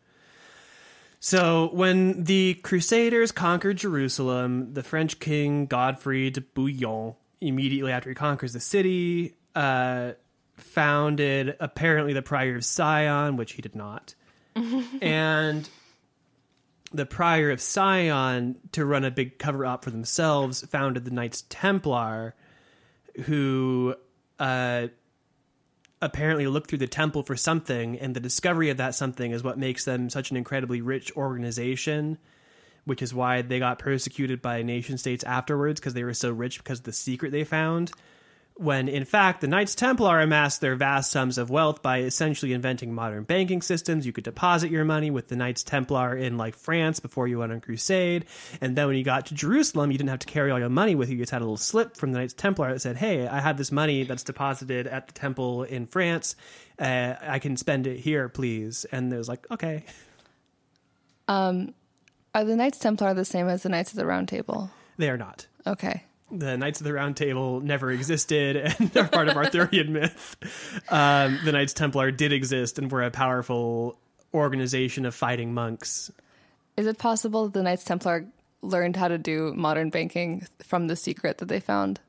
So, when the Crusaders conquered Jerusalem, the French king Godfrey de Bouillon, immediately after he conquers the city, uh, founded apparently the Priory of Sion, which he did not and the priory of Sion, to run a big cover up for themselves, founded the Knights Templar, who uh, apparently look through the temple for something, and the discovery of that something is what makes them such an incredibly rich organization. Which is why they got persecuted by nation states afterwards because they were so rich because of the secret they found when in fact the Knights Templar amassed their vast sums of wealth by essentially inventing modern banking systems. You could deposit your money with the Knights Templar in like France before you went on crusade, and then when you got to Jerusalem, you didn't have to carry all your money with you. You just had a little slip from the Knights Templar that said, "Hey, I have this money that's deposited at the temple in France. Uh, I can spend it here, please." And it was like, "Okay." Are the Knights Templar the same as the Knights of the Round Table? They are not. Okay. The Knights of the Round Table never existed and are part of Arthurian myth. Um, the Knights Templar did exist and were a powerful organization of fighting monks. Is it possible that the Knights Templar learned how to do modern banking from the secret that they found?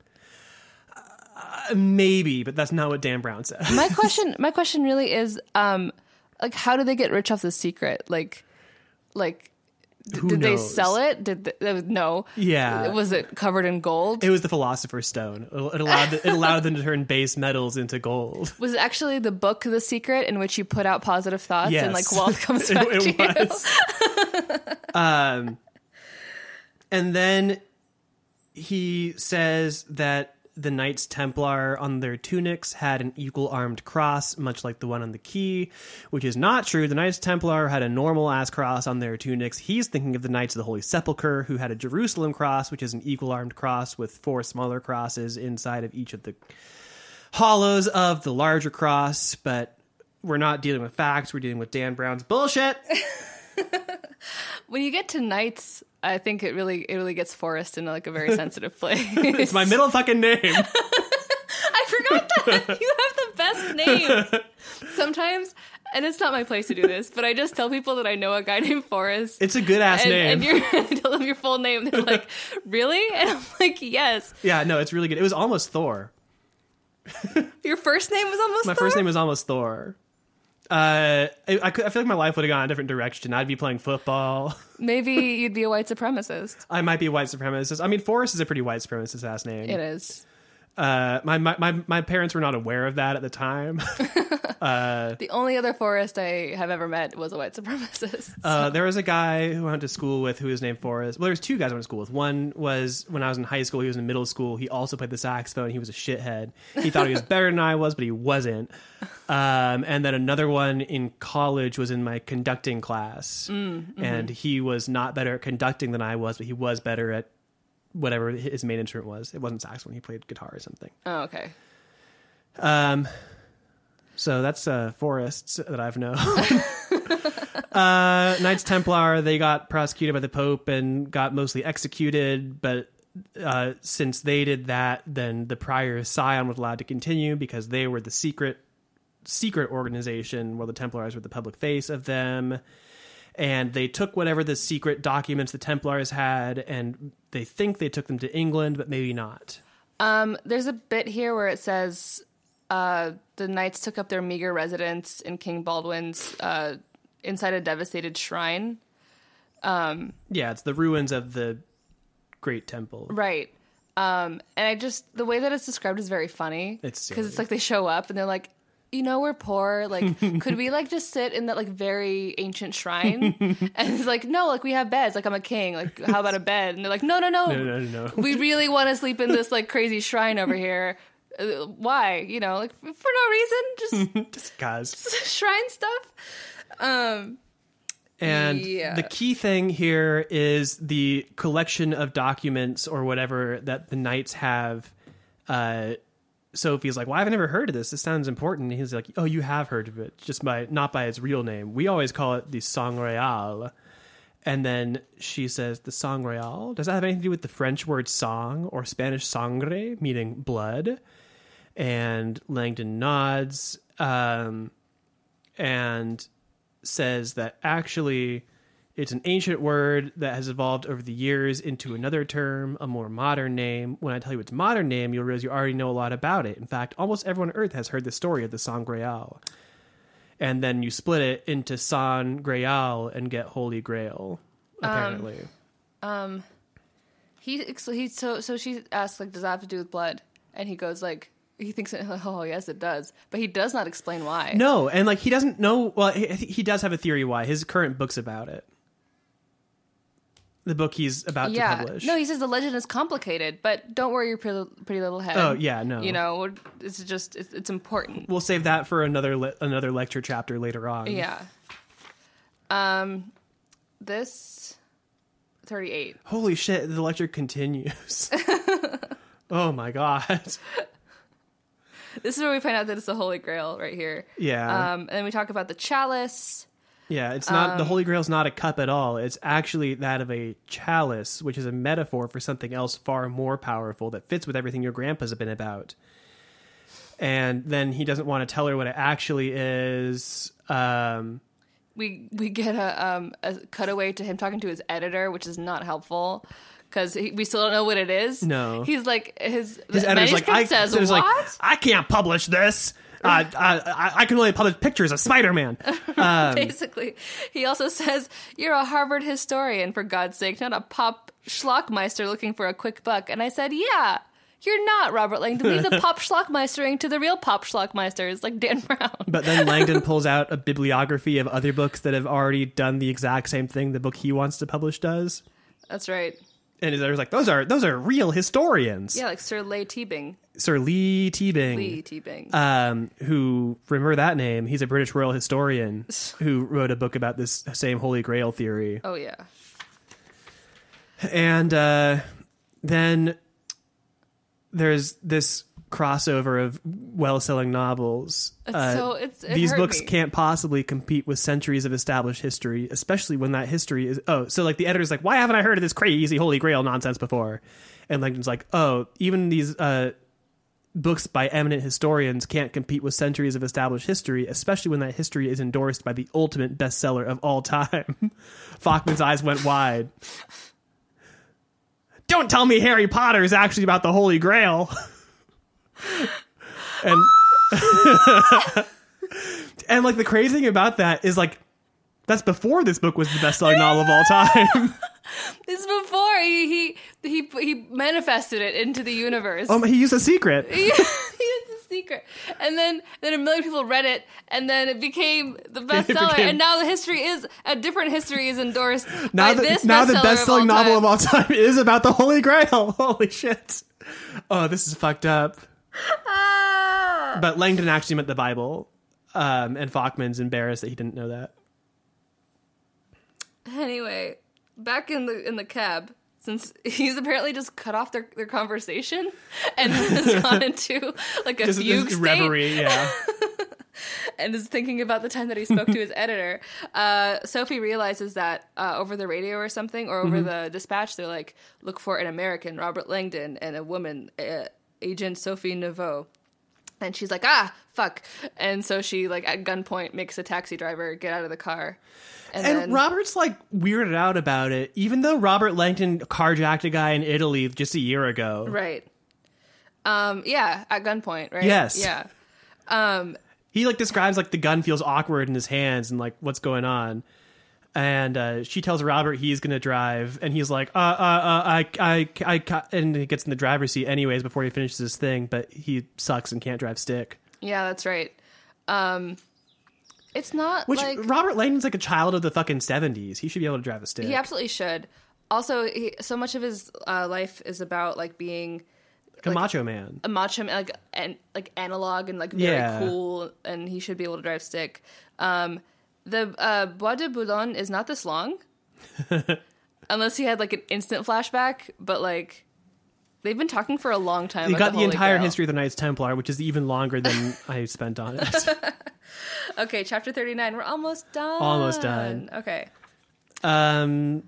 Uh, maybe, but that's not what Dan Brown said. my question my question really is um like how do they get rich off the secret like like Who did they sell it did they, no Yeah. was it covered in gold It was the Philosopher's Stone. It allowed it allowed them to turn base metals into gold. was it actually the book the secret in which you put out positive thoughts Yes, and like wealth comes it, back it to you was. um, and then he says that the Knights Templar on their tunics had an equal armed cross, much like the one on the key, which is not true. The Knights Templar had a normal ass cross on their tunics. He's thinking of the Knights of the Holy Sepulchre, who had a Jerusalem cross, which is an equal armed cross with four smaller crosses inside of each of the hollows of the larger cross. But we're not dealing with facts, we're dealing with Dan Brown's bullshit. when you get to knights i think it really it really gets Forrest in like a very sensitive place It's my middle fucking name. I forgot that you have the best name. Sometimes and it's not my place to do this, but I just tell people that I know a guy named Forrest. It's a good ass name. and you're I tell them your full name. They're like, "Really?" And I'm like, "Yes." yeah, no, it's really good. It was almost Thor. Your first name was almost My Thor? first name was almost Thor. Uh, I, I, could, I feel like my life would have gone a different direction. I'd be playing football. Maybe you'd be a white supremacist. I might be a white supremacist. I mean, Forrest is a pretty white supremacist ass name. It is. Uh, my, my, my, my parents were not aware of that at the time. The only other Forrest I have ever met was a white supremacist. Uh, there was a guy who I went to school with who was named Forrest. Well, there was two guys I went to school with. One was when I was in high school. He was in middle school. He also played the saxophone. He was a shithead. He thought he was better than I was, but he wasn't. Um, and then another one in college was in my conducting class, and he was not better at conducting than I was, but he was better at whatever his main instrument was. It wasn't saxophone. He played guitar or something. oh, okay. Um, so that's uh, Forrests that I've known. uh, Knights Templar they got prosecuted by the Pope and got mostly executed, but uh, since they did that, then the prior Scion was allowed to continue because they were the secret secret organization, while the Templars were the public face of them. And they took whatever the secret documents the Templars had, and they think they took them to England, but maybe not. Um, there's a bit here where it says uh, the knights took up their meager residence in King Baldwin's uh, inside a devastated shrine. Yeah, it's the ruins of the Great Temple. Right. Um, and I just the way that it's described is very funny. It's because it's like they show up and they're like, you know, we're poor. Like, could we like just sit in that like very ancient shrine? and it's like, no, like we have beds. Like I'm a king. Like how about a bed? And they're like, no, no, no, No, no, no, we really want to sleep in this like crazy shrine over here. Uh, why? You know, like for no reason, Just guys. just shrine stuff. Um, And Yeah. the key thing here is the collection of documents or whatever that the knights have. Uh, Sophie's like, "Well, I've never heard of this. This sounds important." And he's like, "Oh, you have heard of it, just by not by its real name. We always call it the Sangreal." And then she says, "The Sangreal does that have anything to do with the French word "sang" or Spanish "sangre," meaning blood?" And Langdon nods. Um, and says that actually it's an ancient word that has evolved over the years into another term, a more modern name. When I tell you its modern name, you'll realize you already know a lot about it. In fact, almost everyone on Earth has heard the story of the Sangreal. And then you split it into San Graal and get Holy Grail, um, apparently. Um, he so he so so she asks like, does that have to do with blood? And he goes like, he thinks, oh yes, it does, but he does not explain why. no, and like he doesn't know. Well, he, he does have a theory why. His current book's about it. The book he's about to yeah, publish. no, he says the legend is complicated, but don't worry your pretty, pretty little head. Oh, yeah, no. you know, it's just it's, it's important. we'll save that for another le- another lecture chapter later on. Yeah. Um, this thirty eight. Holy shit, the lecture continues. oh my god. This is where we find out that it's the Holy Grail right here. Yeah. Um, and then we talk about the chalice. Yeah, it's not um, the Holy Grail's not a cup at all. It's actually that of a chalice, which is a metaphor for something else far more powerful that fits with everything your grandpa's been about. And then he doesn't want to tell her what it actually is. Um we we get a um a cutaway to him talking to his editor, which is not helpful because we still don't know what it is. No. he's like his his editor's like, I, says what? like, I can't publish this. Uh, I, I, can only publish pictures of Spider-Man. Um, Basically, he also says you're a Harvard historian for God's sake, not a pop schlockmeister looking for a quick buck. And I said, yeah. You're not Robert Langdon. Leave the pop schlockmeistering to the real pop schlockmeisters like Dan Brown. But then Langdon pulls out a bibliography of other books that have already done the exact same thing the book he wants to publish does. That's right. And his editor's like, those are those are real historians. Yeah, like Sir Leigh Teabing. Sir Leigh Teabing. Leigh Teabing. Um, who remember that name? He's a British royal historian who wrote a book about this same Holy Grail theory. oh yeah. And uh, then there's this crossover of well-selling novels. Uh, so it's it these books me. can't possibly compete with centuries of established history, especially when that history is. Oh, so like the editor's like, why haven't I heard of this crazy Holy Grail nonsense before? And Langdon's like, oh, even these uh, books by eminent historians can't compete with centuries of established history, especially when that history is endorsed by the ultimate bestseller of all time. Faukman's eyes went wide. Don't tell me Harry Potter is actually about the Holy Grail. and and like the crazy thing about that is like that's before this book was the best-selling novel of all time. This before he he he, he manifested it into the universe. um, he used a secret. he used a secret, and then then a million people read it, and then it became the bestseller. became- and now the history is a different history is endorsed Now by the, this now the best-selling of novel time. of all time is about the Holy Grail. Holy shit! Oh, this is fucked up. Ah! But Langdon actually meant the Bible, um, and Faukman's embarrassed that he didn't know that. Anyway, back in the in the cab, since he's apparently just cut off their, their conversation and has gone into like a Just, fugue just state reverie, yeah. and is thinking about the time that he spoke to his editor. Uh, Sophie realizes that uh, over the radio or something, or over the dispatch, they're like, "Look for an American, Robert Langdon, and a woman, uh, Agent Sophie Neveu." And she's like, "Ah, fuck!" And so she, like, at gunpoint, makes a taxi driver get out of the car. And, And then, Robert's like weirded out about it, even though Robert Langdon carjacked a guy in Italy just a year ago. right, um, yeah, at gunpoint, right? Yes. yeah. Um, He like describes like the gun feels awkward in his hands and like what's going on. And uh, she tells Robert he's gonna drive, and he's like, uh, uh, uh, I, I, I, ca-" and he gets in the driver's seat anyways before he finishes his thing, but he sucks and can't drive stick. yeah, that's right. Um, it's not Which like Robert Langdon's like a child of the fucking seventies. He should be able to drive a stick. He absolutely should. Also, he, so much of his uh, life is about like being like a macho man. a macho, man, like and like analog and like very Yeah. cool, and he should be able to drive stick. Um, the uh, Bois de Boulogne is not this long, unless he had like an instant flashback. But like, they've been talking for a long time. You got the Holy entire Grail. history of the Knights Templar, which is even longer than I spent on it. Okay, chapter thirty nine. We're almost done. Almost done. Okay. Um,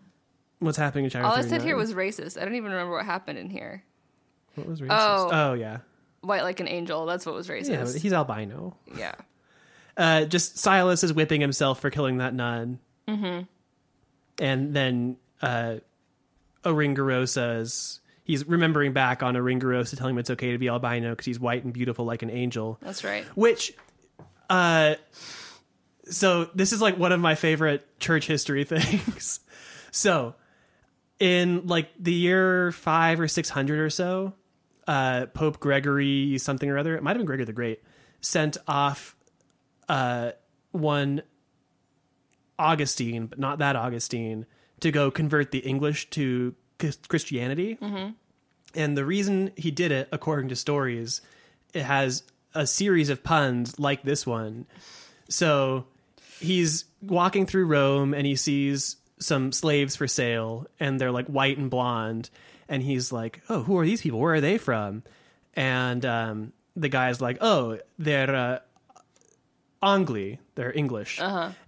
what's happening in chapter All I said 39? here was racist. I don't even remember what happened in here. what was racist? Oh. oh yeah, White like an angel. That's what was racist. yeah. He's albino. yeah. Uh, just Silas is whipping himself for killing that nun. Mm-hmm. And then uh, Aringarosa is he's remembering back on Aringarosa telling him it's okay to be albino because he's white and beautiful like an angel. That's right. Which, uh, so this is like one of my favorite church history things. so, in like the year five or six hundred or so, uh, Pope Gregory something or other, it might have been Gregory the Great, sent off uh, one Augustine, but not that Augustine, to go convert the English to Chris- Christianity. And the reason he did it, according to stories, it has a series of puns like this one. So he's walking through Rome and he sees some slaves for sale and they're like white and blonde. And he's like, Oh, who are these people? Where are they from? And um, the guy's like, Oh, they're uh, Angli. They're English.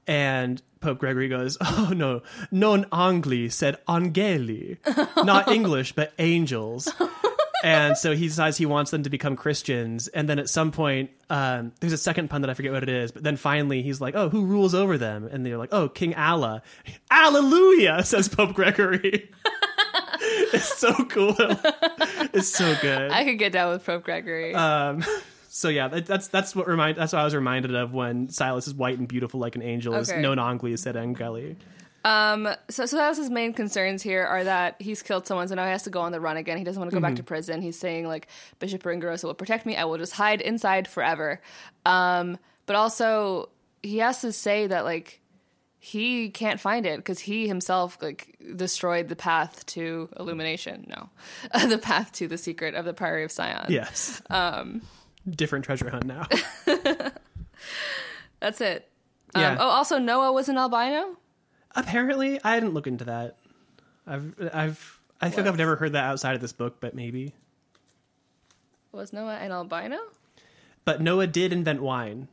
And Pope Gregory goes, Oh, no, non Angli said Angeli. Not English, but angels. and so he decides he wants them to become Christians. And then at some point, um, there's a second pun that I forget what it is. But then finally, he's like, "Oh, who rules over them?" And they're like, "Oh, King Allah." Alleluia, says Pope Gregory. it's so cool. it's so good. I could get down with Pope Gregory. um, so yeah, that, that's that's what remind that's what I was reminded of when Silas is white and beautiful like an angel. Is Okay. non Angli said Angeli. Um, so, so that's his main concerns here are that he's killed someone, so now he has to go on the run again. He doesn't want to go back to prison. He's saying like Bishop Ringarosa will protect me. I will just hide inside forever. Um, but also he has to say that like he can't find it because he himself like destroyed the path to illumination. No, the path to the secret of the Priory of Sion. Yes. Um, different treasure hunt now. that's it. Um, Yeah. Oh, also Noah was an albino. Apparently, I didn't look into that. I've I've I think Was. I've never heard that outside of this book, but maybe. Was Noah an albino? But Noah did invent wine,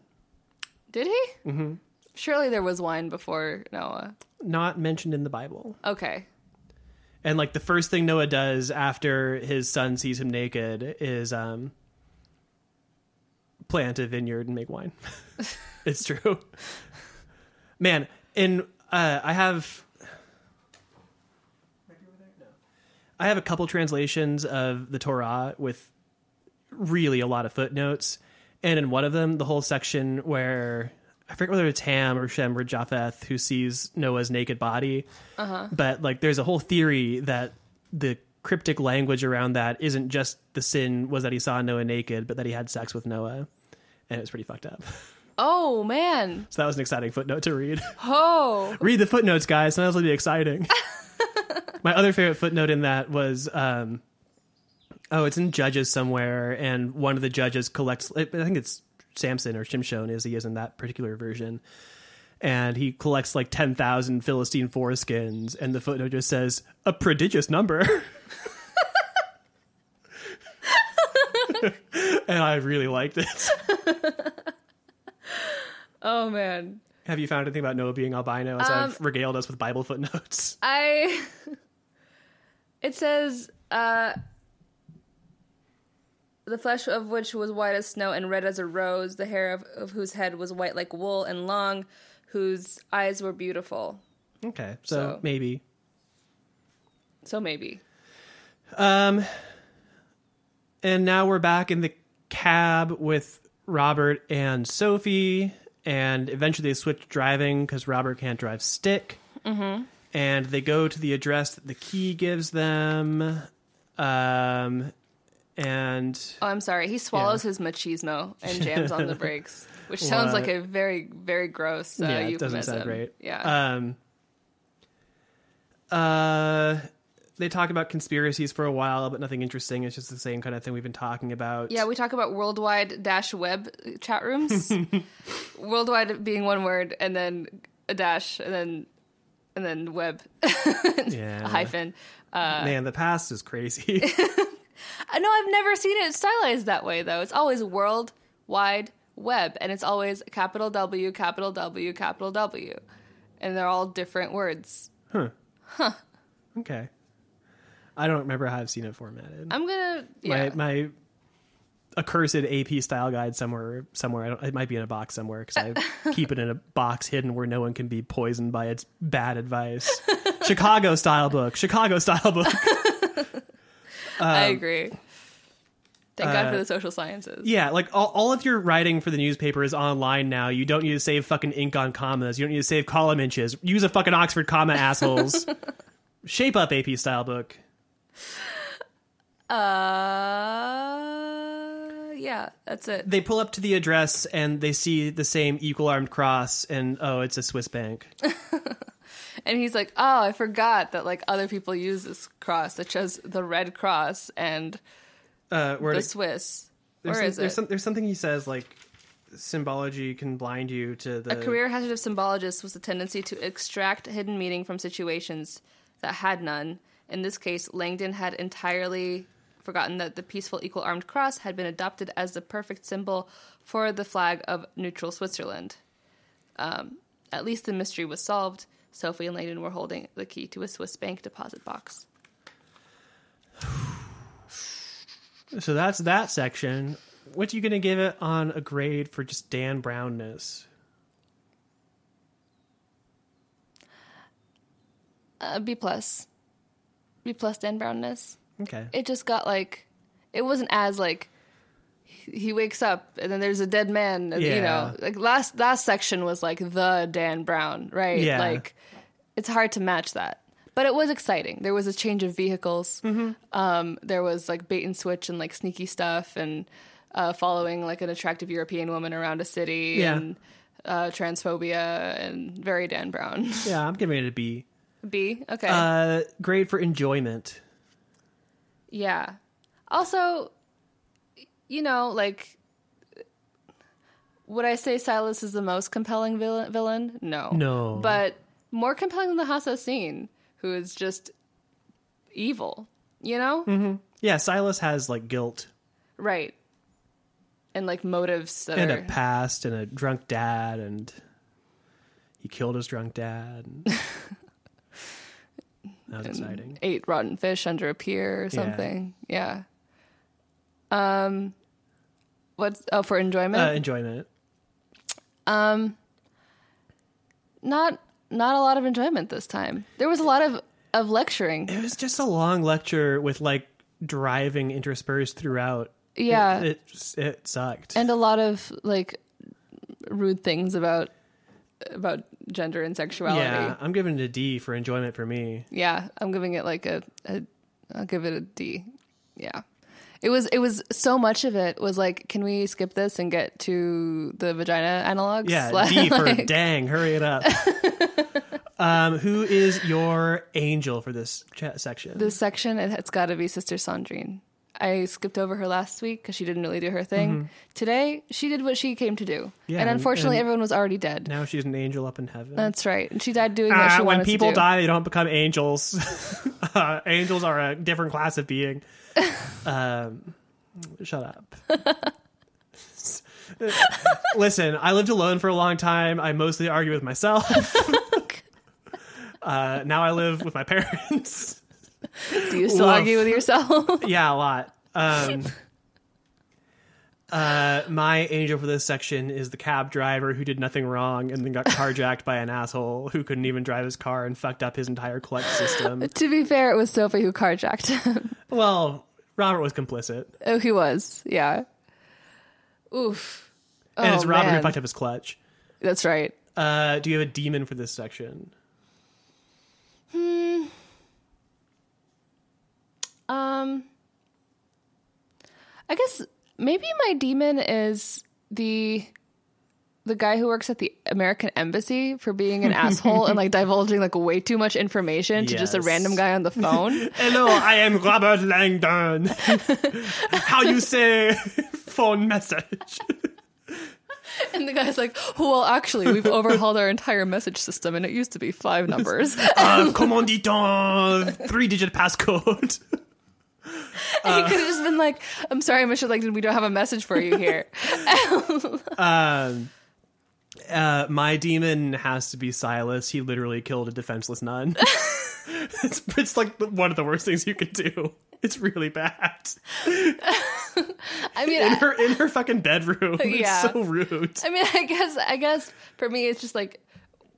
Did he? Mm-hmm. Surely there was wine before Noah. not mentioned in the Bible. Okay. And like the first thing Noah does after his son sees him naked is um plant a vineyard and make wine. it's true. Man, in uh, I have I have a couple translations of the Torah with really a lot of footnotes, and in one of them, the whole section where I forget whether it's Ham or Shem or Japheth who sees Noah's naked body, uh-huh. but like there's a whole theory that the cryptic language around that isn't just the sin was that he saw Noah naked, but that he had sex with Noah, and it was pretty fucked up. Oh man! So that was an exciting footnote to read. Oh, read the footnotes, guys. Sometimes it'll be exciting. My other favorite footnote in that was, um, oh, it's in Judges somewhere, and one of the judges collects. I think it's Samson or Shimshon, as he is in that particular version. And he collects like 10,000 Philistine foreskins, and the footnote just says, a prodigious number. and I really liked it. Oh man. Have you found anything about Noah being albino as um, I've regaled us with Bible footnotes? I it says uh the flesh of which was white as snow and red as a rose, the hair of, of whose head was white like wool and long, whose eyes were beautiful. Okay, so, so maybe. So maybe. Um and now we're back in the cab with Robert and Sophie and eventually they switch driving because Robert can't drive stick. Mm-hmm. And they go to the address that the key gives them. Um, and oh, I'm sorry, he swallows yeah. his machismo and jams on the brakes, which sounds like a very, very gross. Uh, yeah, it doesn't sound great. Yeah. Um. Uh, they talk about conspiracies for a while, but nothing interesting. It's just the same kind of thing we've been talking about. Yeah, we talk about worldwide dash web chat rooms. worldwide being one word, and then a dash, and then and then web, yeah, a hyphen. Uh, Man, the past is crazy. I know I've never seen it stylized that way though. It's always world wide web, and it's always capital W, capital W, capital W, and they're all different words. Huh. Huh. Okay. I don't remember how I've seen it formatted. I'm gonna yeah. my my accursed AP style guide somewhere somewhere. I don't, it might be in a box somewhere because I keep it in a box hidden where no one can be poisoned by its bad advice. Chicago style book. Chicago style book. um, I agree. Thank God for uh, the social sciences. Yeah, like all, all of your writing for the newspaper is online now. You don't need to save fucking ink on commas. You don't need to save column inches. Use a fucking Oxford comma, assholes. Shape up AP style book. Uh, yeah, that's it. They pull up to the address and they see the same equal armed cross, and oh, it's a Swiss bank. and he's like, "Oh, I forgot that like other people use this cross, such as the Red Cross and uh, the it, Swiss." Where some, is there's it? Some, there's something he says like symbology can blind you to the. A career hazard of symbologists was the tendency to extract hidden meaning from situations that had none in this case, Langdon had entirely forgotten that the peaceful equal armed cross had been adopted as the perfect symbol for the flag of neutral Switzerland. Um, at least the mystery was solved. Sophie and Langdon were holding the key to a Swiss bank deposit box. So that's that section. What are you going to give it on a grade for just Dan Brownness? Uh, B plus. B plus Dan Brownness. Okay. It just got like, it wasn't as like, he wakes up and then there's a dead man. Yeah. You know, like last last section was like the Dan Brown, right? Yeah. Like, it's hard to match that. But it was exciting. There was a change of vehicles. Mm-hmm. Um, there was like bait and switch and like sneaky stuff and uh, following like an attractive European woman around a city yeah. and uh, transphobia and very Dan Brown. Yeah, I'm giving it a B. B. Okay. Uh, grade for enjoyment. Yeah. Also, you know, like, would I say Silas is the most compelling villain? villain? No. No. But more compelling than the Hassassin, who is just evil. You know? Mm-hmm. Yeah, Silas has like guilt. Right. And like motives that and are... a past and a drunk dad and he killed his drunk dad. That was exciting. Ate rotten fish under a pier or something. Yeah. yeah. Um, What's oh for enjoyment? Uh, enjoyment. not not a lot of enjoyment this time. There was a lot of of lecturing. It was just a long lecture with like driving interspersed throughout. Yeah. It, it, it sucked. and a lot of like rude things about about gender and sexuality. yeah, I'm giving it a D for enjoyment for me. Yeah, I'm giving it like a, a I'll give it a D. Yeah. It was it was so much of it was like, can we skip this and get to the vagina analogs? Yeah, Like- D for dang, hurry it up. um, who is your angel for this chat section? this section. It, it's got to be Sister Sandrine. I skipped over her last week because she didn't really do her thing. Today, she did what she came to do, Mm-hmm. Yeah, and unfortunately, and- everyone was already dead. now she's an angel up in heaven. That's right, and she died doing what Ah, she when wanted people to do. die, they don't become angels. uh, angels are a different class of being. Um, shut up. Listen, I lived alone for a long time. I mostly argue with myself. uh, now I live with my parents. Do you still Woof. argue with yourself? yeah, a lot. Um, uh, my angel for this section is the cab driver who did nothing wrong and then got carjacked by an asshole who couldn't even drive his car and fucked up his entire clutch system. to be fair, it was Sophie who carjacked him. Well, Robert was complicit, oh, he was. Yeah. Oof. and oh, it's Robert man. who fucked up his clutch. That's right. Uh, do you have a demon for this section? Hmm. Um, I guess maybe my demon is the the guy who works at the American embassy for being an asshole and like divulging like way too much information to just a random guy on the phone. Hello, I am Robert Langdon. How you say phone message? and the guy's like, "Well, actually, we've overhauled our entire message system, and it used to be five numbers." Uh, comment? Three-digit passcode. and he could have just been like, "I'm sorry, Mr. Langdon, we don't have a message for you here." Um, uh, my demon has to be Silas. He literally killed a defenseless nun. it's, it's like one of the worst things you could do. It's really bad. I mean, In her in her fucking bedroom. Yeah. It's so rude. I mean, I guess, I guess for me, it's just like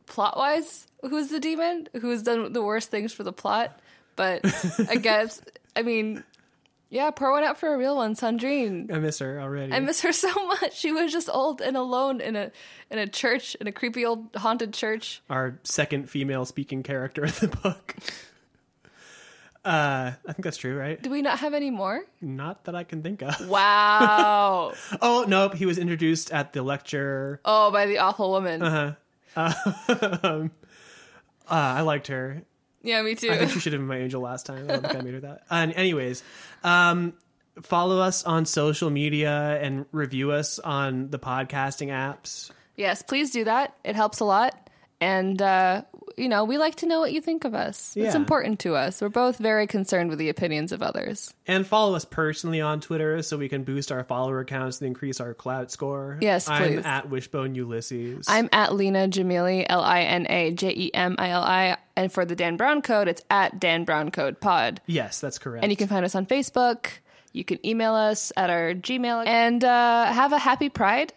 plot wise, who's the demon? Who's done the worst things for the plot? But I guess, I mean, yeah, pour one out for a real one, Sandrine. I miss her already. I miss her so much. She was just old and alone in a in a church, in a creepy old haunted church. Our second female speaking character in the book. Uh, I think that's true, right? Do we not have any more? Not that I can think of. Wow. Oh nope, he was introduced at the lecture. oh, by the awful woman. Uh huh. I liked her. Yeah, me too. I think she should have been my angel last time. I don't think I made her that. And anyways, um, follow us on social media and review us on the podcasting apps. yes, please do that. It helps a lot. And, uh, you know, we like to know what you think of us. It's important to us. We're both very concerned with the opinions of others. And follow us personally on Twitter so we can boost our follower counts and increase our clout score. Yes, I'm at Wishbone Ulysses. I'm at Lina Jemili, L I N A J E M I L I. And for the Dan Brown Code, it's at Dan Brown Code Pod. yes, that's correct. And you can find us on Facebook. You can email us at our Gmail. And uh, have a happy Pride.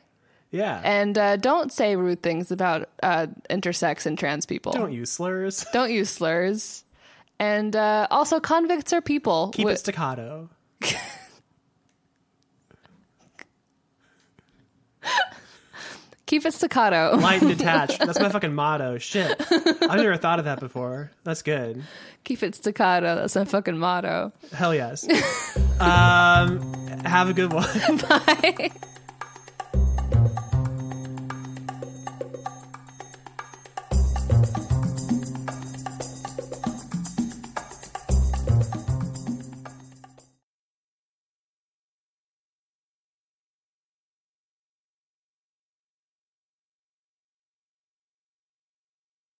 Yeah. And uh, don't say rude things about uh, intersex and trans people. don't use slurs. Don't use slurs. And uh, also, convicts are people. Keep Wi- it staccato. keep it staccato. Light and detached. That's my fucking motto. Shit. I've never thought of that before. That's good. keep it staccato. That's my fucking motto. Hell yes. um, have a good one. Bye.